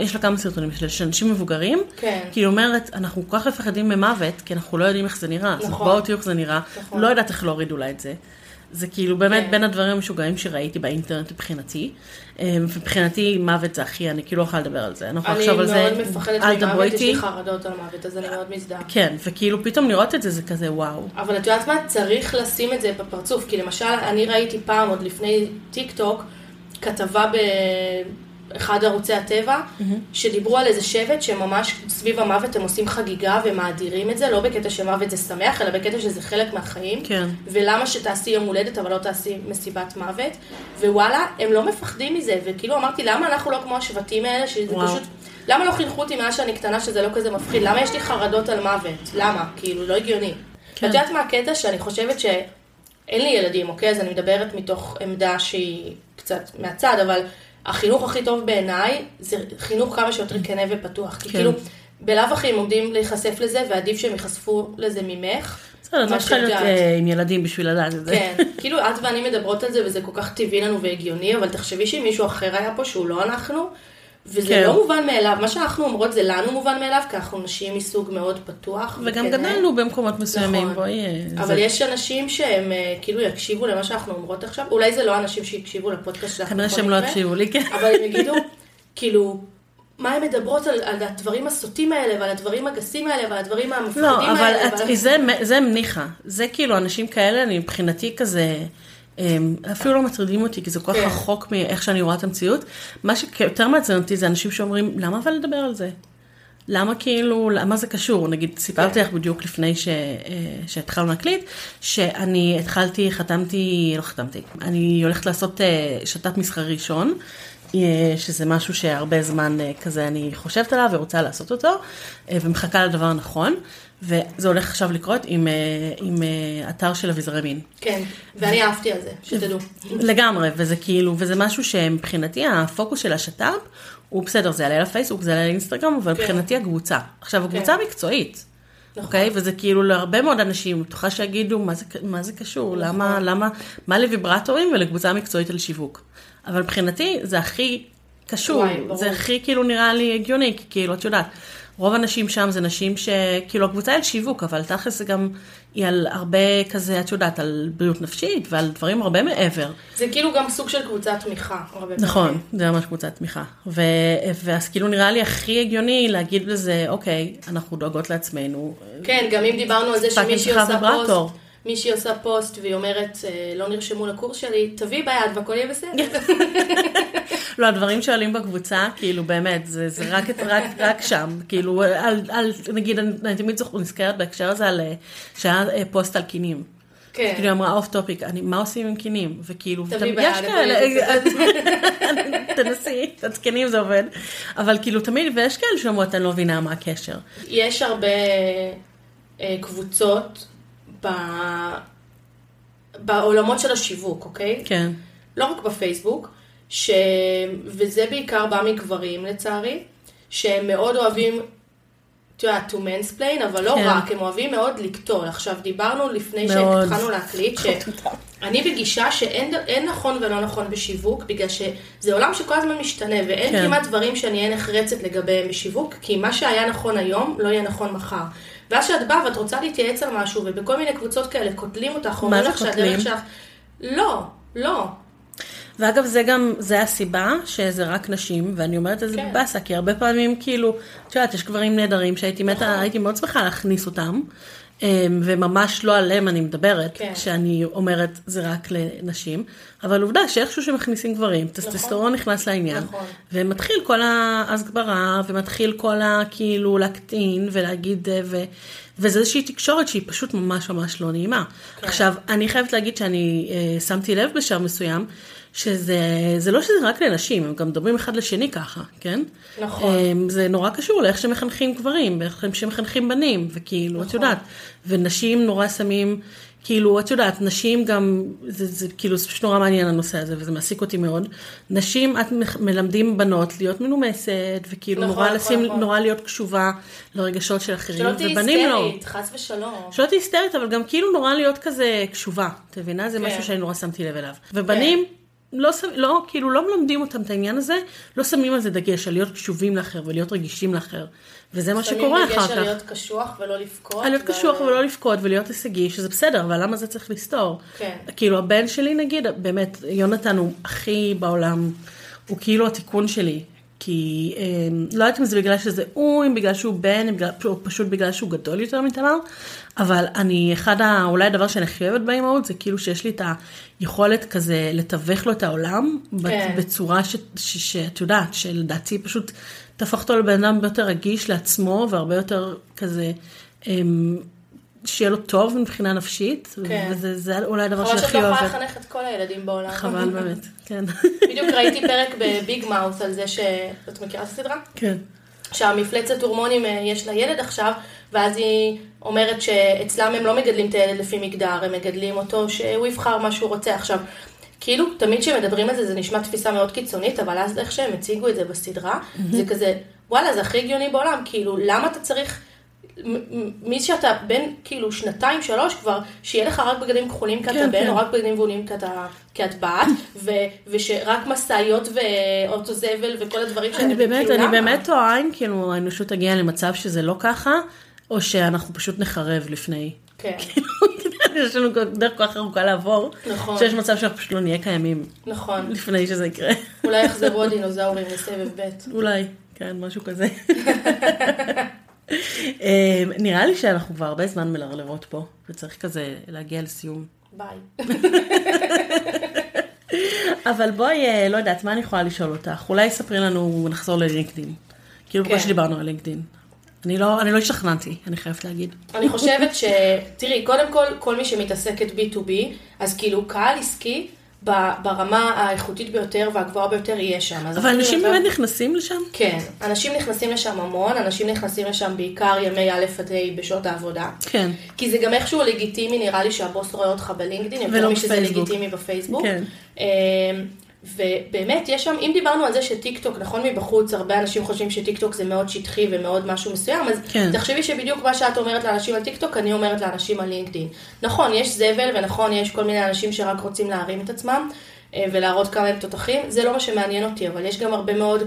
יש לה כמה סרטונים של אנשים מבוגרים, כן. כי היא אומרת, אנחנו כל כך מפחדים ממוות, כי אנחנו לא יודעים איך זה נראה. אז נכון. בואו תראו איך זה נראה. נכון. לא יודעת איך להוריד אולי את זה. זה כאילו באמת כן. בין הדברים המשוגעים שראיתי באינטרנט מבחינתי. אה, מבחינתי מוות זה הכי, אני כאילו לא יכולה לדבר על זה. אני לא יכולה אני לחשוב על זה. מאוד מפחדת ממוות, יש. לי חרדות על מוות, אז אני מאוד מזדהה. כן, וכאילו פתאום לראות את זה, זה כזה וואו. אבל את יודעת מה? צריך לשים את זה בפרצוף. כי למשל, אני ראיתי פעם, עוד לפני טיק טוק, כתבה באחד ערוצי הטבע, שדיברו על איזה שבט שממש סביב המוות הם עושים חגיגה ומאדירים את זה, לא בקטע שמוות זה שמח, אלא בקטע שזה חלק מהחיים. כן. ולמה שתעשי יום הולדת, אבל לא תעשי מסיבת מוות. ווואלה, הם לא מפחדים מזה. וכאילו אמרתי, למה אנחנו לא כמו השבטים האלה, שזה וואו. פשוט... למה לא חינכו אותי מאז שאני קטנה שזה לא כזה מפחיד? למה יש לי חרדות על מוות? למה? כאילו, לא הגיוני. כן. ואת יודעת מה הקטע? שאני חושבת שאין לי ילדים, אוקיי? אז אני מדברת מתוך עמדה שהיא קצת מהצד, אבל החינוך הכי טוב בעיניי זה חינוך כמה שיותר כנה ופתוח. כי כן. כאילו, בלאו הכי הם עומדים להיחשף לזה, ועדיף שהם ייחשפו לזה ממך. בסדר, את לא צריכה להיות. אה, עם ילדים בשביל לדעת את זה. כן, [laughs] כאילו את ואני מדברות על זה וזה כל כך טבעי לנו והגיוני, אבל תחשבי שאם מישהו אחר היה פה שהוא לא אנחנו, וזה כן. לא מובן מאליו, מה שאנחנו אומרות זה לנו מובן מאליו, כי אנחנו נשים מסוג מאוד פתוח. וגם וכנה. גדלנו במקומות מסוימים, נכון. בואי... אה, אבל זה- יש אנשים שהם אה, כאילו יקשיבו למה שאנחנו אומרות עכשיו, אולי זה לא אנשים שיקשיבו לפודקאסט שלך כנראה שהם לא יקשיבו לי, כן. אבל הם יגידו, כאילו, מה הן מדברות על, על הדברים הסוטים האלה, ועל הדברים הגסים האלה, ועל הדברים המפחידים לא, אבל האלה. את- ועל- זה, זה ניחא. זה כאילו אנשים כאלה, אני מבחינתי כזה, אפילו לא מטרידים אותי, כי זה כל כך כן. רחוק מאיך שאני רואה את המציאות. מה שיותר מעצבן אותי זה אנשים שאומרים, למה אבל לדבר על זה? למה כאילו, למה זה קשור? נגיד, סיפרתי כן. לך בדיוק לפני ש, אה, שהתחלנו להקליט, שאני התחלתי, חתמתי, לא חתמתי, אני הולכת לעשות אה, שת"פ מסחרי ראשון, אה, שזה משהו שהרבה זמן כזה אני חושבת עליו ורוצה לעשות אותו, ומחכה לדבר הנכון, וזה הולך עכשיו לקרות עם, אה, עם אה, אתר של אביזרי מין. כן, ואני אהבתי על זה, שתדעו. לגמרי, וזה כאילו, וזה משהו שמבחינתי הפוקוס של השת"פ, הוא בסדר, זה יעלה לפייסבוק, זה יעלה לאינסטגרם, אבל כן. מבחינתי הקבוצה. עכשיו, הקבוצה מקצועית, נכון. אוקיי? וזה כאילו להרבה מאוד אנשים, בטוחה שיגידו, מה זה, מה זה קשור? נכון. למה, למה, מה לוויברטורים ולקבוצה מקצועית על שיווק? אבל מבחינתי זה הכי קשור, וואי, ברור. זה הכי כאילו נראה לי הגיוני, כי כאילו, את יודעת, רוב הנשים שם זה נשים שכאילו הקבוצה היא על שיווק, אבל תכלס זה גם, היא על הרבה כזה, את יודעת, על בריאות נפשית ועל דברים הרבה מעבר. זה כאילו גם סוג של קבוצת תמיכה. נכון, פעמים. זה ממש קבוצת תמיכה. ו- ואז כאילו נראה לי הכי הגיוני להגיד לזה, אוקיי, אנחנו דואגות לעצמנו. כן, גם אם דיברנו על זה שמישהי עושה. פוסט, מישהי עושה פוסט והיא אומרת, אה, לא נרשמו לקורס שלי, תביאי ביד והכל יהיה בסדר. [laughs] לא, הדברים שעולים בקבוצה, כאילו באמת, זה, זה רק, רק, רק שם. כאילו, על, על, נגיד, אני, תמיד נזכרת בהקשר הזה על, אה, שהיה אה, פוסט על כינים. כן. כאילו היא אמרה off topic, מה עושים עם כינים? וכאילו, תביא בעיה, יש כאלה, [laughs] תנסי, התקנים זה עובד. אבל כאילו תמיד, ויש כאלה שאומרות, אני לא מבינה מה הקשר. יש הרבה קבוצות ב... בעולמות של השיווק, אוקיי? כן. לא רק בפייסבוק, ש... וזה בעיקר בא מגברים לצערי, שהם מאוד אוהבים, את יודעת, to mansplain, אבל לא כן. רק, הם אוהבים מאוד לקטול. עכשיו, דיברנו לפני שהתחלנו להקליט, שאני [laughs] בגישה שאין נכון ולא נכון בשיווק, בגלל שזה עולם שכל הזמן משתנה, ואין כן. כמעט דברים שאני אהיה נחרצת לגביהם בשיווק, כי מה שהיה נכון היום, לא יהיה נכון מחר. ואז כשאת באה ואת רוצה להתייעץ על משהו, ובכל מיני קבוצות כאלה קוטלים אותך, אומרים לך שהדרך שלך... לא, לא. ואגב, זה גם, זה הסיבה שזה רק נשים, ואני אומרת את זה כן. בבאסה, כי הרבה פעמים, כאילו, את יודעת, יש גברים נהדרים שהייתי מתה, נכון. הייתי מאוד שמחה להכניס אותם, וממש לא עליהם אני מדברת, כן. כשאני אומרת זה רק לנשים, אבל עובדה שאיכשהו שמכניסים גברים, נכון. טסטסטורון נכנס לעניין, נכון. ומתחיל כל ההסברה, ומתחיל כל ה... כאילו להקטין ולהגיד, אה, ו... וזה איזושהי תקשורת שהיא פשוט ממש ממש לא נעימה. כן. עכשיו, אני חייבת להגיד שאני אה, שמתי לב בשלב מסוים, שזה לא שזה רק לנשים, הם גם מדברים אחד לשני ככה, כן? נכון. אמ, זה נורא קשור לאיך שמחנכים גברים, ואיך שמחנכים בנים, וכאילו, נכון. את יודעת, ונשים נורא שמים, כאילו, את יודעת, נשים גם, זה, זה כאילו, זה פשוט נורא מעניין הנושא הזה, וזה מעסיק אותי מאוד. נשים, את מלמדים בנות להיות מנומסת, וכאילו, נכון, נורא, נכון, לשים, נכון. נורא להיות קשובה לרגשות של אחרים, שלא תהיי היסטרית, חס ושלום. שלא תהיי היסטרית, אבל גם כאילו נורא להיות כזה קשובה, את מבינה? זה כן. משהו שאני נורא שמתי לב אליו. ובנים, כן. לא, לא, כאילו לא מלמדים אותם את העניין הזה, לא שמים על זה דגש, על להיות קשובים לאחר ולהיות רגישים לאחר. וזה מה שקורה אחר כך. שמים דגש על להיות קשוח ולא לבכות. על להיות ו... קשוח ולא לבכות ולהיות הישגי, שזה בסדר, אבל למה זה צריך לסתור? כן. כאילו הבן שלי נגיד, באמת, יונתן הוא הכי בעולם, הוא כאילו התיקון שלי. כי אה, לא יודעת אם זה בגלל שזה הוא, אם בגלל שהוא בן, בגלל, פשוט בגלל שהוא גדול יותר מתמר, אבל אני, אחד ה... אולי הדבר שאני הכי אוהבת באימהות, זה כאילו שיש לי את היכולת כזה לתווך לו את העולם, כן. בצורה שאת יודעת, שלדעתי פשוט תהפוך אותו לבן אדם יותר רגיש לעצמו, והרבה יותר כזה... שיהיה לו טוב מבחינה נפשית, כן. וזה אולי הדבר שהכי אוהבת. חבל שאת לא יכולה לחנך את כל הילדים בעולם. חבל [laughs] באמת, כן. בדיוק ראיתי פרק בביג מאוס על זה ש... את מכירה את הסדרה? כן. שהמפלצת הורמונים אה, יש לה ילד עכשיו, ואז היא אומרת שאצלם הם לא מגדלים את הילד לפי מגדר, הם מגדלים אותו שהוא יבחר מה שהוא רוצה. עכשיו, כאילו, תמיד כשמדברים על זה, זה נשמע תפיסה מאוד קיצונית, אבל אז איך שהם הציגו את זה בסדרה, mm-hmm. זה כזה, וואלה, זה הכי הגיוני בעולם, כאילו, למה אתה צריך... מי שאתה בן כאילו שנתיים שלוש כבר, שיהיה לך רק בגדים כחולים כי אתה כן, בן, כן. או רק בגדים גבולים כי את בת, ו, ושרק משאיות ואוטו זבל וכל הדברים שאני אני באמת, כאילו, אני באמת טועה אם כאילו האנושות תגיע למצב שזה לא ככה, או שאנחנו פשוט נחרב לפני. כן. כאילו, [laughs] יש לנו דרך כל כך ארוכה לעבור, נכון. שיש מצב שאנחנו פשוט לא נהיה קיימים. נכון. לפני שזה יקרה. אולי יחזרו הדינוזאורים לסבב ב'. אולי, כן, משהו כזה. [laughs] אמ, נראה לי שאנחנו כבר הרבה זמן מלרלבות פה, וצריך כזה להגיע לסיום. ביי. אבל בואי, אה, לא יודעת, מה אני יכולה לשאול אותך? אולי ספרי לנו, נחזור ללינקדין. כאילו, כמו כן. שדיברנו על לינקדין. אני לא, אני לא השתכננתי, אני חייבת להגיד. אני חושבת ש... תראי, קודם כל, כל מי שמתעסקת B2B, אז כאילו, קהל עסקי, ברמה האיכותית ביותר והגבוהה ביותר יהיה שם. אבל אנשים באמת יותר... נכנסים לשם? כן, אנשים נכנסים לשם המון, אנשים נכנסים לשם בעיקר ימי א' עד ה' בשעות העבודה. כן. כי זה גם איכשהו לגיטימי, נראה לי שהבוס רואה אותך בלינקדאין, יותר משזה לגיטימי בפייסבוק. כן. אמ, ובאמת, יש שם, אם דיברנו על זה שטיקטוק, נכון מבחוץ, הרבה אנשים חושבים שטיקטוק זה מאוד שטחי ומאוד משהו מסוים, אז כן. תחשבי שבדיוק מה שאת אומרת לאנשים על טיק טוק, אני אומרת לאנשים על לינקדאין. נכון, יש זבל, ונכון, יש כל מיני אנשים שרק רוצים להרים את עצמם, אה, ולהראות כמה הם תותחים, זה לא מה שמעניין אותי, אבל יש גם הרבה מאוד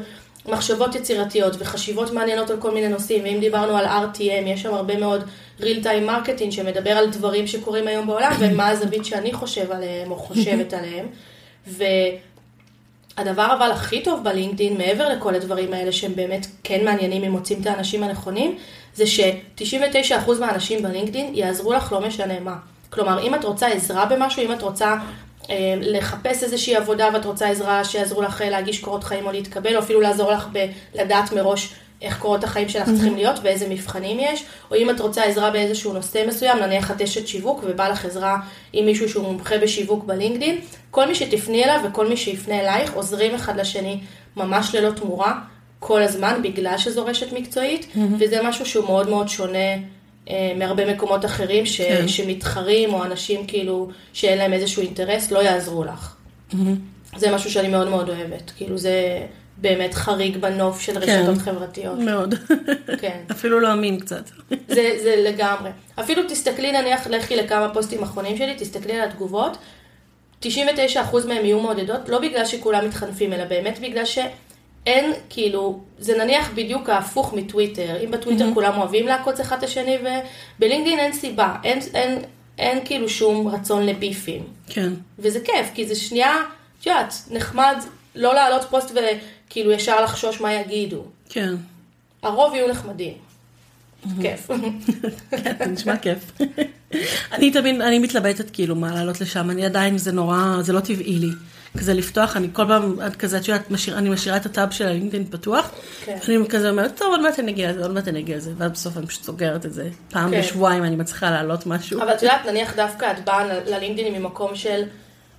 מחשבות יצירתיות וחשיבות מעניינות על כל מיני נושאים, ואם דיברנו על RTM, יש שם הרבה מאוד real time marketing שמדבר על דברים שקורים היום בעולם, ומה הזווית שאני חושב עליהם או חושבת עליהם. ו... הדבר אבל הכי טוב בלינקדאין, מעבר לכל הדברים האלה שהם באמת כן מעניינים אם מוצאים את האנשים הנכונים, זה ש-99% מהאנשים בלינקדאין יעזרו לך לא משנה מה. כלומר, אם את רוצה עזרה במשהו, אם את רוצה אה, לחפש איזושהי עבודה ואת רוצה עזרה שיעזרו לך אה, להגיש קורות חיים או להתקבל, או אפילו לעזור לך בלדעת מראש איך קורות החיים שלך צריכים להיות ואיזה מבחנים יש, או אם את רוצה עזרה באיזשהו נושא מסוים, נניח את אשת שיווק ובא לך עזרה עם מישהו שהוא מומחה בשיווק בלינקדין, כל מי שתפני אליו וכל מי שיפנה אלייך עוזרים אחד לשני ממש ללא תמורה כל הזמן, בגלל שזו רשת מקצועית, mm-hmm. וזה משהו שהוא מאוד מאוד שונה אה, מהרבה מקומות אחרים ש, כן. שמתחרים, או אנשים כאילו שאין להם איזשהו אינטרס, לא יעזרו לך. Mm-hmm. זה משהו שאני מאוד מאוד אוהבת, כאילו זה באמת חריג בנוף של כן. רשתות חברתיות. מאוד. כן. [laughs] אפילו לא אמין קצת. [laughs] זה, זה לגמרי. אפילו תסתכלי נניח, לכי לכמה פוסטים אחרונים שלי, תסתכלי על התגובות, 99% מהם יהיו מעודדות, לא בגלל שכולם מתחנפים, אלא באמת בגלל ש... אין, כאילו, זה נניח בדיוק ההפוך מטוויטר. אם בטוויטר mm-hmm. כולם אוהבים לעקוץ אחד את השני, ובלינקדאין אין סיבה. אין, אין, אין כאילו שום רצון לביפים. כן. וזה כיף, כי זה שנייה, את יודעת, נחמד לא להעלות פוסט וכאילו ישר לחשוש מה יגידו. כן. הרוב יהיו נחמדים. כיף. [laughs] כן, נשמע כיף. [laughs] אני תמיד, אני מתלבטת כאילו מה לעלות לשם, אני עדיין, זה נורא, זה לא טבעי לי. כזה לפתוח, אני כל פעם, את כזה, את יודעת, אני משאירה את הטאב של הלינקדאין פתוח, כן. אני כזה אומרת, טוב, עוד מעט אני אגיע לזה, עוד מעט אני אגיע לזה, ואז בסוף אני פשוט סוגרת את זה. פעם כן. בשבועיים אני מצליחה להעלות משהו. אבל את יודעת, נניח דווקא את באה ללינקדאין ממקום של...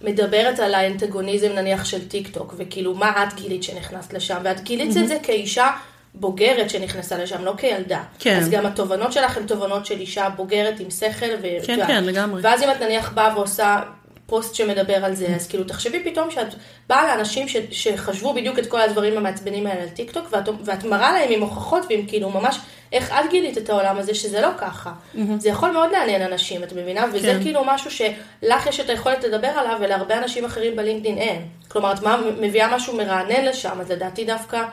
מדברת על האנטגוניזם נניח של טיק טוק, וכאילו מה את גילית שנכנסת לשם, ואת גילית mm-hmm. את זה כאישה בוגרת שנכנסה לשם, לא כילדה. כן. אז גם התובנות שלך הן תובנות של אישה בוגרת עם שכל. ו... כן, כן, לגמרי. ואז אם את נניח באה ועושה פוסט שמדבר על זה, אז כאילו תחשבי פתאום שאת באה לאנשים ש, שחשבו בדיוק את כל הדברים המעצבנים האלה על טיקטוק, ואת, ואת מראה להם עם הוכחות ועם כאילו ממש, איך את גילית את העולם הזה שזה לא ככה. Mm-hmm. זה יכול מאוד לעניין אנשים, את מבינה? וזה כן. כאילו משהו שלך יש את היכולת לדבר עליו, ולהרבה אנשים אחרים בלינקדאין אין. כלומר, את מביאה משהו מרענן לשם, אז לדעתי דווקא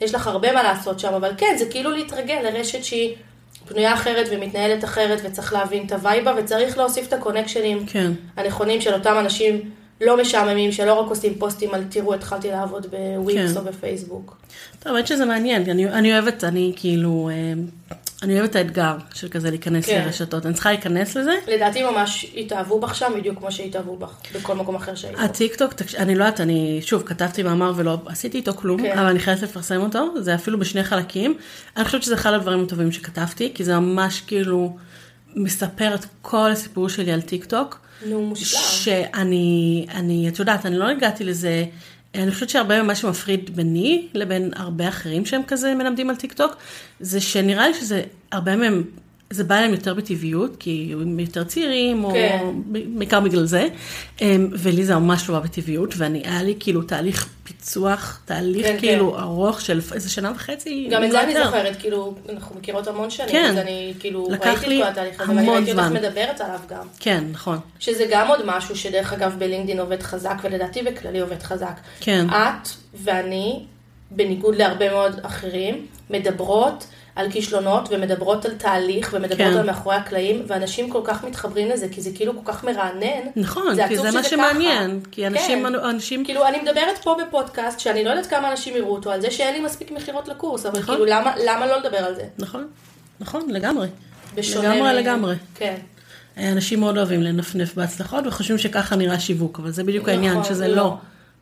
יש לך הרבה מה לעשות שם, אבל כן, זה כאילו להתרגל לרשת שהיא... בנויה אחרת ומתנהלת אחרת וצריך להבין את הווייבה וצריך להוסיף את הקונקשנים כן. הנכונים של אותם אנשים לא משעממים, שלא רק עושים פוסטים על תראו התחלתי לעבוד בוויקס כן. או בפייסבוק. טוב, האמת שזה מעניין, אני, אני אוהבת, אני כאילו, אה, אני אוהבת את האתגר של כזה להיכנס כן. לרשתות, אני צריכה להיכנס לזה. לדעתי ממש התאהבו בך שם, בדיוק כמו שהתאהבו בך בכל מקום אחר שהיית. הטיקטוק, אני לא יודעת, אני שוב כתבתי מאמר ולא עשיתי איתו כלום, כן. אבל אני חייבת לפרסם אותו, זה אפילו בשני חלקים. אני חושבת שזה אחד הדברים הטובים שכתבתי, כי זה ממש כאילו מספר את כל הסיפור שלי על טיקטוק. נו, מושלם. שאני, אני, את יודעת, אני לא הגעתי לזה. אני חושבת שהרבה ממה שמפריד ביני לבין הרבה אחרים שהם כזה מלמדים על טיק טוק, זה שנראה לי שזה, הרבה מהם זה בא להם יותר בטבעיות, כי הם יותר צעירים, כן. או בעיקר בגלל זה, אמ, ולי זה ממש לא בא בטבעיות, ואני, היה לי כאילו תהליך פיצוח, תהליך כן, כאילו כן. ארוך של איזה שנה וחצי. גם את זה אני זוכרת, כאילו, אנחנו מכירות המון שנים, כן. אז אני כאילו ראיתי את כל התהליך הזה, ואני ראיתי אותך מדברת עליו גם. כן, נכון. שזה גם עוד משהו שדרך אגב בלינקדאין עובד חזק, ולדעתי בכללי עובד חזק. כן. את ואני, בניגוד להרבה מאוד אחרים, מדברות, על כישלונות ומדברות על תהליך ומדברות כן. על מאחורי הקלעים, ואנשים כל כך מתחברים לזה, כי זה כאילו כל כך מרענן. נכון, זה כי זה מה שמעניין. ככה. כי אנשים, כן. אנשים... כאילו, אני מדברת פה בפודקאסט, שאני לא יודעת כמה אנשים יראו אותו, על זה שאין לי מספיק מכירות לקורס, אבל נכון. כאילו, למה, למה לא לדבר על זה? נכון, נכון, לגמרי. לגמרי, מ... לגמרי. כן. אנשים מאוד אוהבים לנפנף בהצלחות וחושבים שככה נראה שיווק, אבל זה בדיוק נכון, העניין, שזה לא. לא.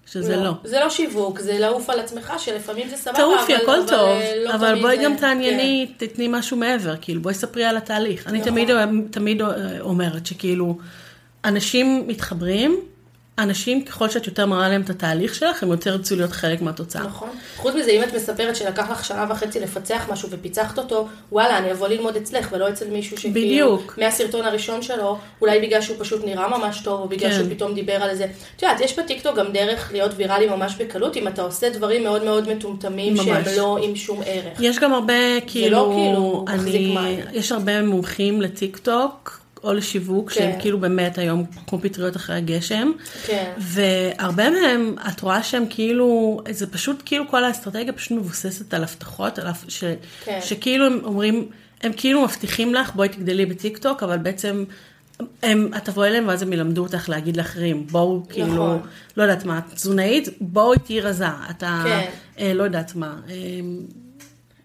שזה לא. לא. זה לא שיווק, זה לעוף על עצמך, שלפעמים זה סבבה, תעופי, הכל אבל, טוב, אבל, לא אבל בואי. גם תענייני, כן. תתני משהו מעבר, כאילו, בואי ספרי על התהליך. נכון. אני תמיד, תמיד אומרת שכאילו, אנשים מתחברים, אנשים, ככל שאת יותר מראה להם את התהליך שלך, הם יותר ירצו להיות חלק מהתוצאה. נכון. חוץ מזה, אם את מספרת שלקח לך שנה וחצי לפצח משהו ופיצחת אותו, וואלה, אני אבוא ללמוד אצלך ולא אצל מישהו שכאילו... בדיוק. מהסרטון הראשון שלו, אולי בגלל שהוא פשוט נראה ממש טוב, או בגלל כן. שהוא פתאום דיבר על איזה... את יודעת, יש בטיקטוק גם דרך להיות ויראלי ממש בקלות, אם אתה עושה דברים מאוד מאוד מטומטמים, ממש. שהם לא עם שום ערך. יש גם הרבה, כאילו... זה לא כאילו אני... מחזיק מים. יש הרבה מומחים לטיקטוק. או לשיווק, כן. שהם כאילו באמת היום כמו פטריות אחרי הגשם. כן. והרבה מהם, את רואה שהם כאילו, זה פשוט כאילו כל האסטרטגיה פשוט מבוססת על הבטחות, על, ש, כן. שכאילו הם אומרים, הם כאילו מבטיחים לך, בואי תגדלי בטיקטוק, אבל בעצם... הם, את תבואי אליהם ואז הם ילמדו אותך להגיד לאחרים, בואו כאילו, נכון. לא יודעת מה, תזונאית, בואי תהיי רזה, אתה, כן. אה, לא יודעת מה, אה,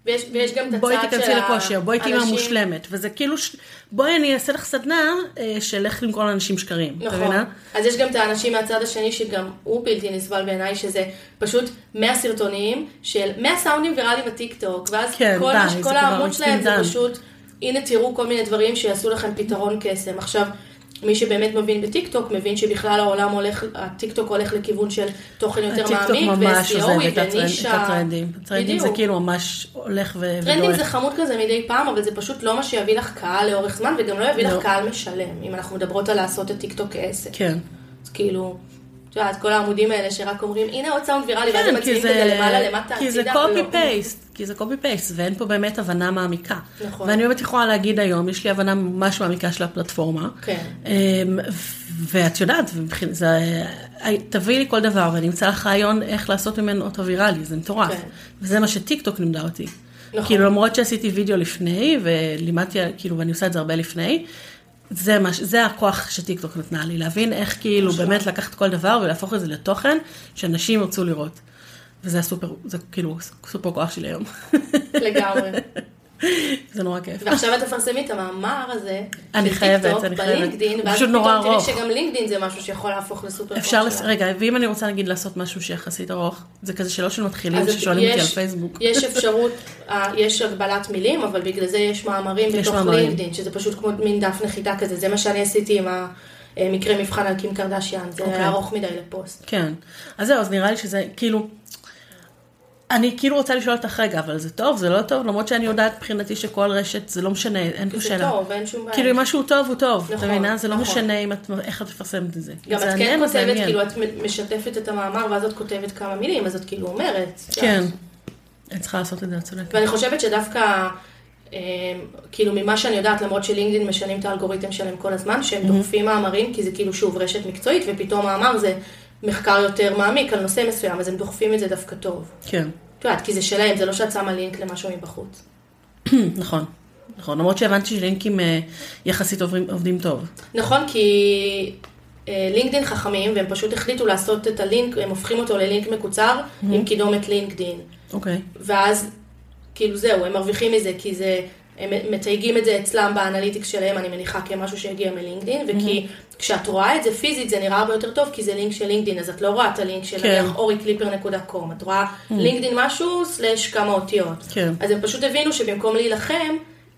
ויש, ויש גם את הצד של בואי האנשים... תיכנסי לכושר, בואי תהיי מושלמת. וזה כאילו, ש... בואי אני אעשה לך סדנה אה, של איך למכור לאנשים שקרים. נכון. מבינה? אז יש גם את האנשים מהצד השני שגם הוא בלתי נסבל בעיניי, שזה פשוט 100 סרטונים של 100 סאונדים ויראליים בטיקטוק, ואז כן, כל, די, כל העמוד שלהם זה פשוט, הנה תראו כל מיני דברים שיעשו לכם פתרון קסם. עכשיו, מי שבאמת מבין בטיקטוק, מבין שבכלל העולם הולך, הטיקטוק הולך לכיוון של תוכן יותר הטיקטוק מעמיק, ממש ו-SEO עוזב את הטרנד- את ונישה. הטרנדים. הטרנדים זה. כאילו ממש הולך ו- טרנדים ודועך. זה חמוד כזה מדי פעם, אבל זה פשוט לא מה שיביא לך קהל לאורך זמן, וגם לא יביא לא. לך קהל משלם, אם אנחנו מדברות על לעשות את טיקטוק כעסק. כן. אז כאילו, את יודעת, כל העמודים האלה שרק אומרים, הנה עוד סאונד ויראלי, ואז הם כן, כי מציעים את זה, זה למעלה, למטה, כי זה copy לא. paste, כי זה קופי פייסט, ואין פה באמת הבנה מעמיקה. נכון. ואני באמת יכולה להגיד היום, יש לי הבנה ממש מעמיקה של הפלטפורמה. כן. אמ, ואת יודעת, זה, תביאי לי כל דבר ואני אמצא לך רעיון איך לעשות ממנו אותו ויראלי, זה מטורף. כן. וזה מה שטיקטוק לימדה אותי. נכון. כאילו למרות שעשיתי וידאו לפני, ולימדתי, כאילו, ואני עושה את זה הרבה לפני, זה, מה, זה הכוח שטיקטוק נתנה לי, להבין איך כאילו נכון. באמת לקחת כל דבר ולהפוך את זה לתוכן שאנשים ירצו לראות. וזה הסופר, זה כאילו סופר כוח שלי היום. לגמרי. [laughs] [laughs] זה נורא כיף. ועכשיו את תפרסמי את המאמר הזה, אני חייבת, אני חייבת. בלינקדין, ואז פתאום. תראי שגם לינקדין זה משהו שיכול להפוך לסופר אפשר, לס... רגע, ואם אני רוצה נגיד לעשות משהו שיחסית ארוך, זה כזה שאלות של מתחילים ששואלים אותי על פייסבוק. יש אפשרות, אה, יש הגבלת מילים, אבל בגלל זה יש מאמרים יש בתוך מאמרים. לינקדין, שזה פשוט כמו מין דף נחיתה כזה, זה מה שאני עשיתי עם המקרה מבחן על קים קרדשיאן, זה אוקיי. היה ארוך מדי לפוסט. כן. אז זהו, אז נראה לי שזה כאילו... אני כאילו רוצה לשאול אותך רגע, אבל זה טוב, זה לא טוב, למרות שאני יודעת מבחינתי שכל רשת, זה לא משנה, אין פה זה שאלה. טוב, אין שום בעיה. כאילו, אם משהו טוב, הוא טוב, נכון, מבינה? זה לא נכון. משנה אם את, איך את מפרסמת את זה. גם זה את כן זה כותבת, מעניין. כאילו את משתפת את המאמר ואז את כותבת כמה מילים, אז את כאילו אומרת. את כן. אני צריכה לעשות את זה, את צודקת. ואני חושבת שדווקא, אה, כאילו ממה שאני יודעת, למרות שלינקדאין משנים את האלגוריתם שלהם כל הזמן, שהם דוחפים מאמרים, כי זה כאילו שוב רשת מקצועית, ופתאום מאמר זה מחקר יותר מעמיק על נושא מסוים, אז הם דוחפים את זה דווקא טוב. כן, את יודעת, כי זה שלהם, זה לא שאת שמה לינק למשהו מבחוץ. [clears throat] נכון. נכון, למרות שהבנתי שלינקים אה, יחסית עוברים, עובדים טוב. נכון, כי אה, לינקדאין חכמים, והם פשוט החליטו לעשות את הלינק, הם הופכים אותו ללינק מקוצר עם קידומת לינקדאין. אוקיי. ואז, כאילו זהו, הם מרוויחים מזה, כי זה, הם מתייגים את זה אצלם ב analytics שלהם, אני מניחה, כמשהו שהגיע מלינקדין, וכי כשאת רואה את זה פיזית, זה נראה הרבה יותר טוב, כי זה לינק של לינקדין, אז את לא רואה את הלינק של כן. אוריקליפר.קום, את רואה לינקדין משהו, slash כמה אותיות. כן. אז הם פשוט הבינו שבמקום להילחם,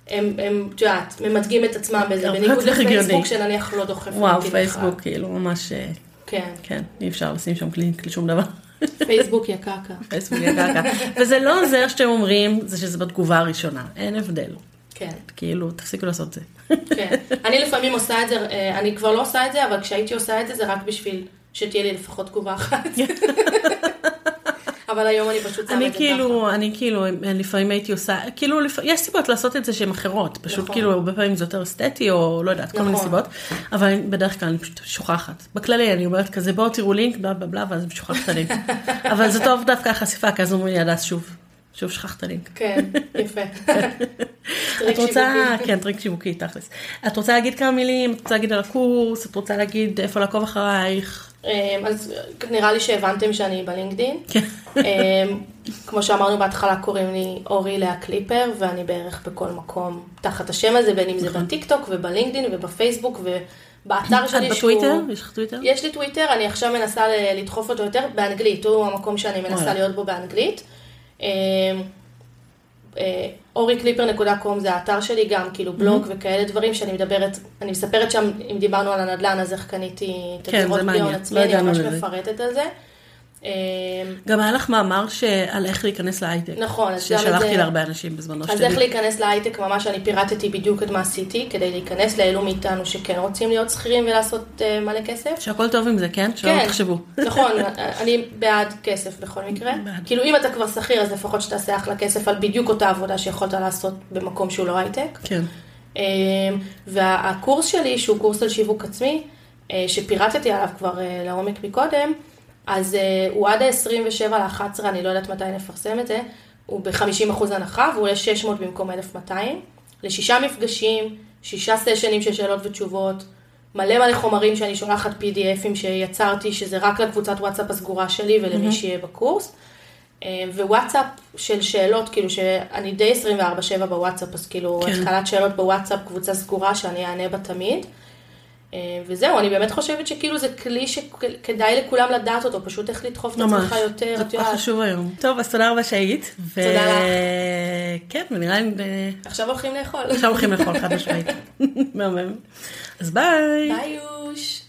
הם, הם, את יודעת, ממתגים את עצמם בזה, בניגוד. לפייסבוק, שנניח לא דוחף וואו, פייסבוק. כאילו, ממש, אה, כן, כן, אי אפשר לשים שם לינק לשום דבר. פייסבוק יקקה. פייסבוק יקקה. וזה לא עוזר שאתם אומרים, זה שזה בתגובה הראשונה, אין הבדל. כן. כאילו, תפסיקו לעשות את זה. כן. אני לפעמים עושה את זה, אה, אני כבר לא עושה את זה, אבל כשהייתי עושה את זה, זה רק בשביל שתהיה לי לפחות תגובה אחת. [laughs] אבל היום אני פשוט שמה את זה כאילו, אני כאילו, לפעמים הייתי עושה, כאילו, לפ- יש סיבות לעשות את זה שהן אחרות, פשוט נכון. כאילו, הרבה פעמים זה יותר אסתטי, או לא יודעת, כל מיני נכון. סיבות, אבל בדרך כלל אני פשוט שוכחת. בכללי, אני אומרת כזה, בואו תראו לינק, בלה בלה בלה, ואז שוכחת את הלינק. [laughs] אבל זה טוב דווקא החשיפה, כי אז אומרים לי, הדס, שוב, שוב שכחת את הלינק. כן, יפה. [laughs] את רוצה, כן, טריק שיווקי, תכלס. את רוצה להגיד כמה מילים, את רוצה להגיד על הקורס, את רוצה להגיד איפה לעקוב אחרייך? אה, אז נראה לי שהבנתם שאני בלינקדין. כן. אה, כמו שאמרנו בהתחלה, קוראים לי אורי לאה קליפר, ואני בערך בכל מקום תחת השם הזה, בין אם זה בטיקטוק ובלינקדין ובפייסבוק ובאתר את שלי בטוויטר? יש לך טוויטר? יש לי טוויטר, אני עכשיו מנסה לדחוף אותו יותר באנגלית, הוא המקום שאני מנסה. להיות בו באנגלית. אה, אוריקליפר.קום זה האתר שלי, גם כאילו בלוג וכאלה דברים שאני מדברת, אני מספרת שם, אם דיברנו על הנדל"ן, אז איך קניתי את כן, הדירות בהון מעניין. עצמי, לא אני ממש. מפרטת על זה. אה, גם היה לך מאמר על איך להיכנס להייטק. נכון, אז גם את ששלחתי זה- להרבה אנשים בזמנו. אז. איך להיכנס להייטק, ממש אני פירטתי בדיוק את מה עשיתי, כדי להיכנס לאלו מאיתנו שכן רוצים להיות שכירים ולעשות אה, מלא כסף. שהכל טוב עם זה, כן? שלא כן, תחשבו. [laughs] נכון, אני בעד כסף בכל מקרה. כאילו אם אתה כבר שכיר, אז לפחות שתעשה אחלה כסף על בדיוק אותה עבודה שיכולת לעשות במקום שהוא לא הייטק. כן. אמ, והקורס שלי, שהוא קורס על שיווק עצמי, אה, שפירטתי עליו כבר אה, לעומק מקודם, אז אה, הוא עד ה-27 ל-11, אני לא יודעת מתי נפרסם את זה, הוא ב-50% הנחה והוא עולה 600 במקום 1,200, לשישה מפגשים, שישה סשנים של שאלות ותשובות, מלא מלא חומרים שאני שולחת PDFים שיצרתי, שזה רק לקבוצת וואטסאפ הסגורה שלי ולמי שיהיה בקורס. אה, ווואטסאפ של שאלות, כאילו שאני די 24-7 בוואטסאפ, אז כאילו כן. התחלת שאלות בוואטסאפ, קבוצה סגורה שאני אענה בה תמיד. אה, וזהו, אני באמת חושבת שכאילו זה כלי שכדאי לכולם לדעת אותו, פשוט איך לדחוף את ממש, עצמך יותר, זה את כל. חשוב היום. טוב, אז תודה רבה שהיית. תודה לך. כן, ונראה לי, עכשיו הולכים לאכול. עכשיו הולכים לאכול חד [laughs] משמעית. מהמם. אז ביי. ביי יוש.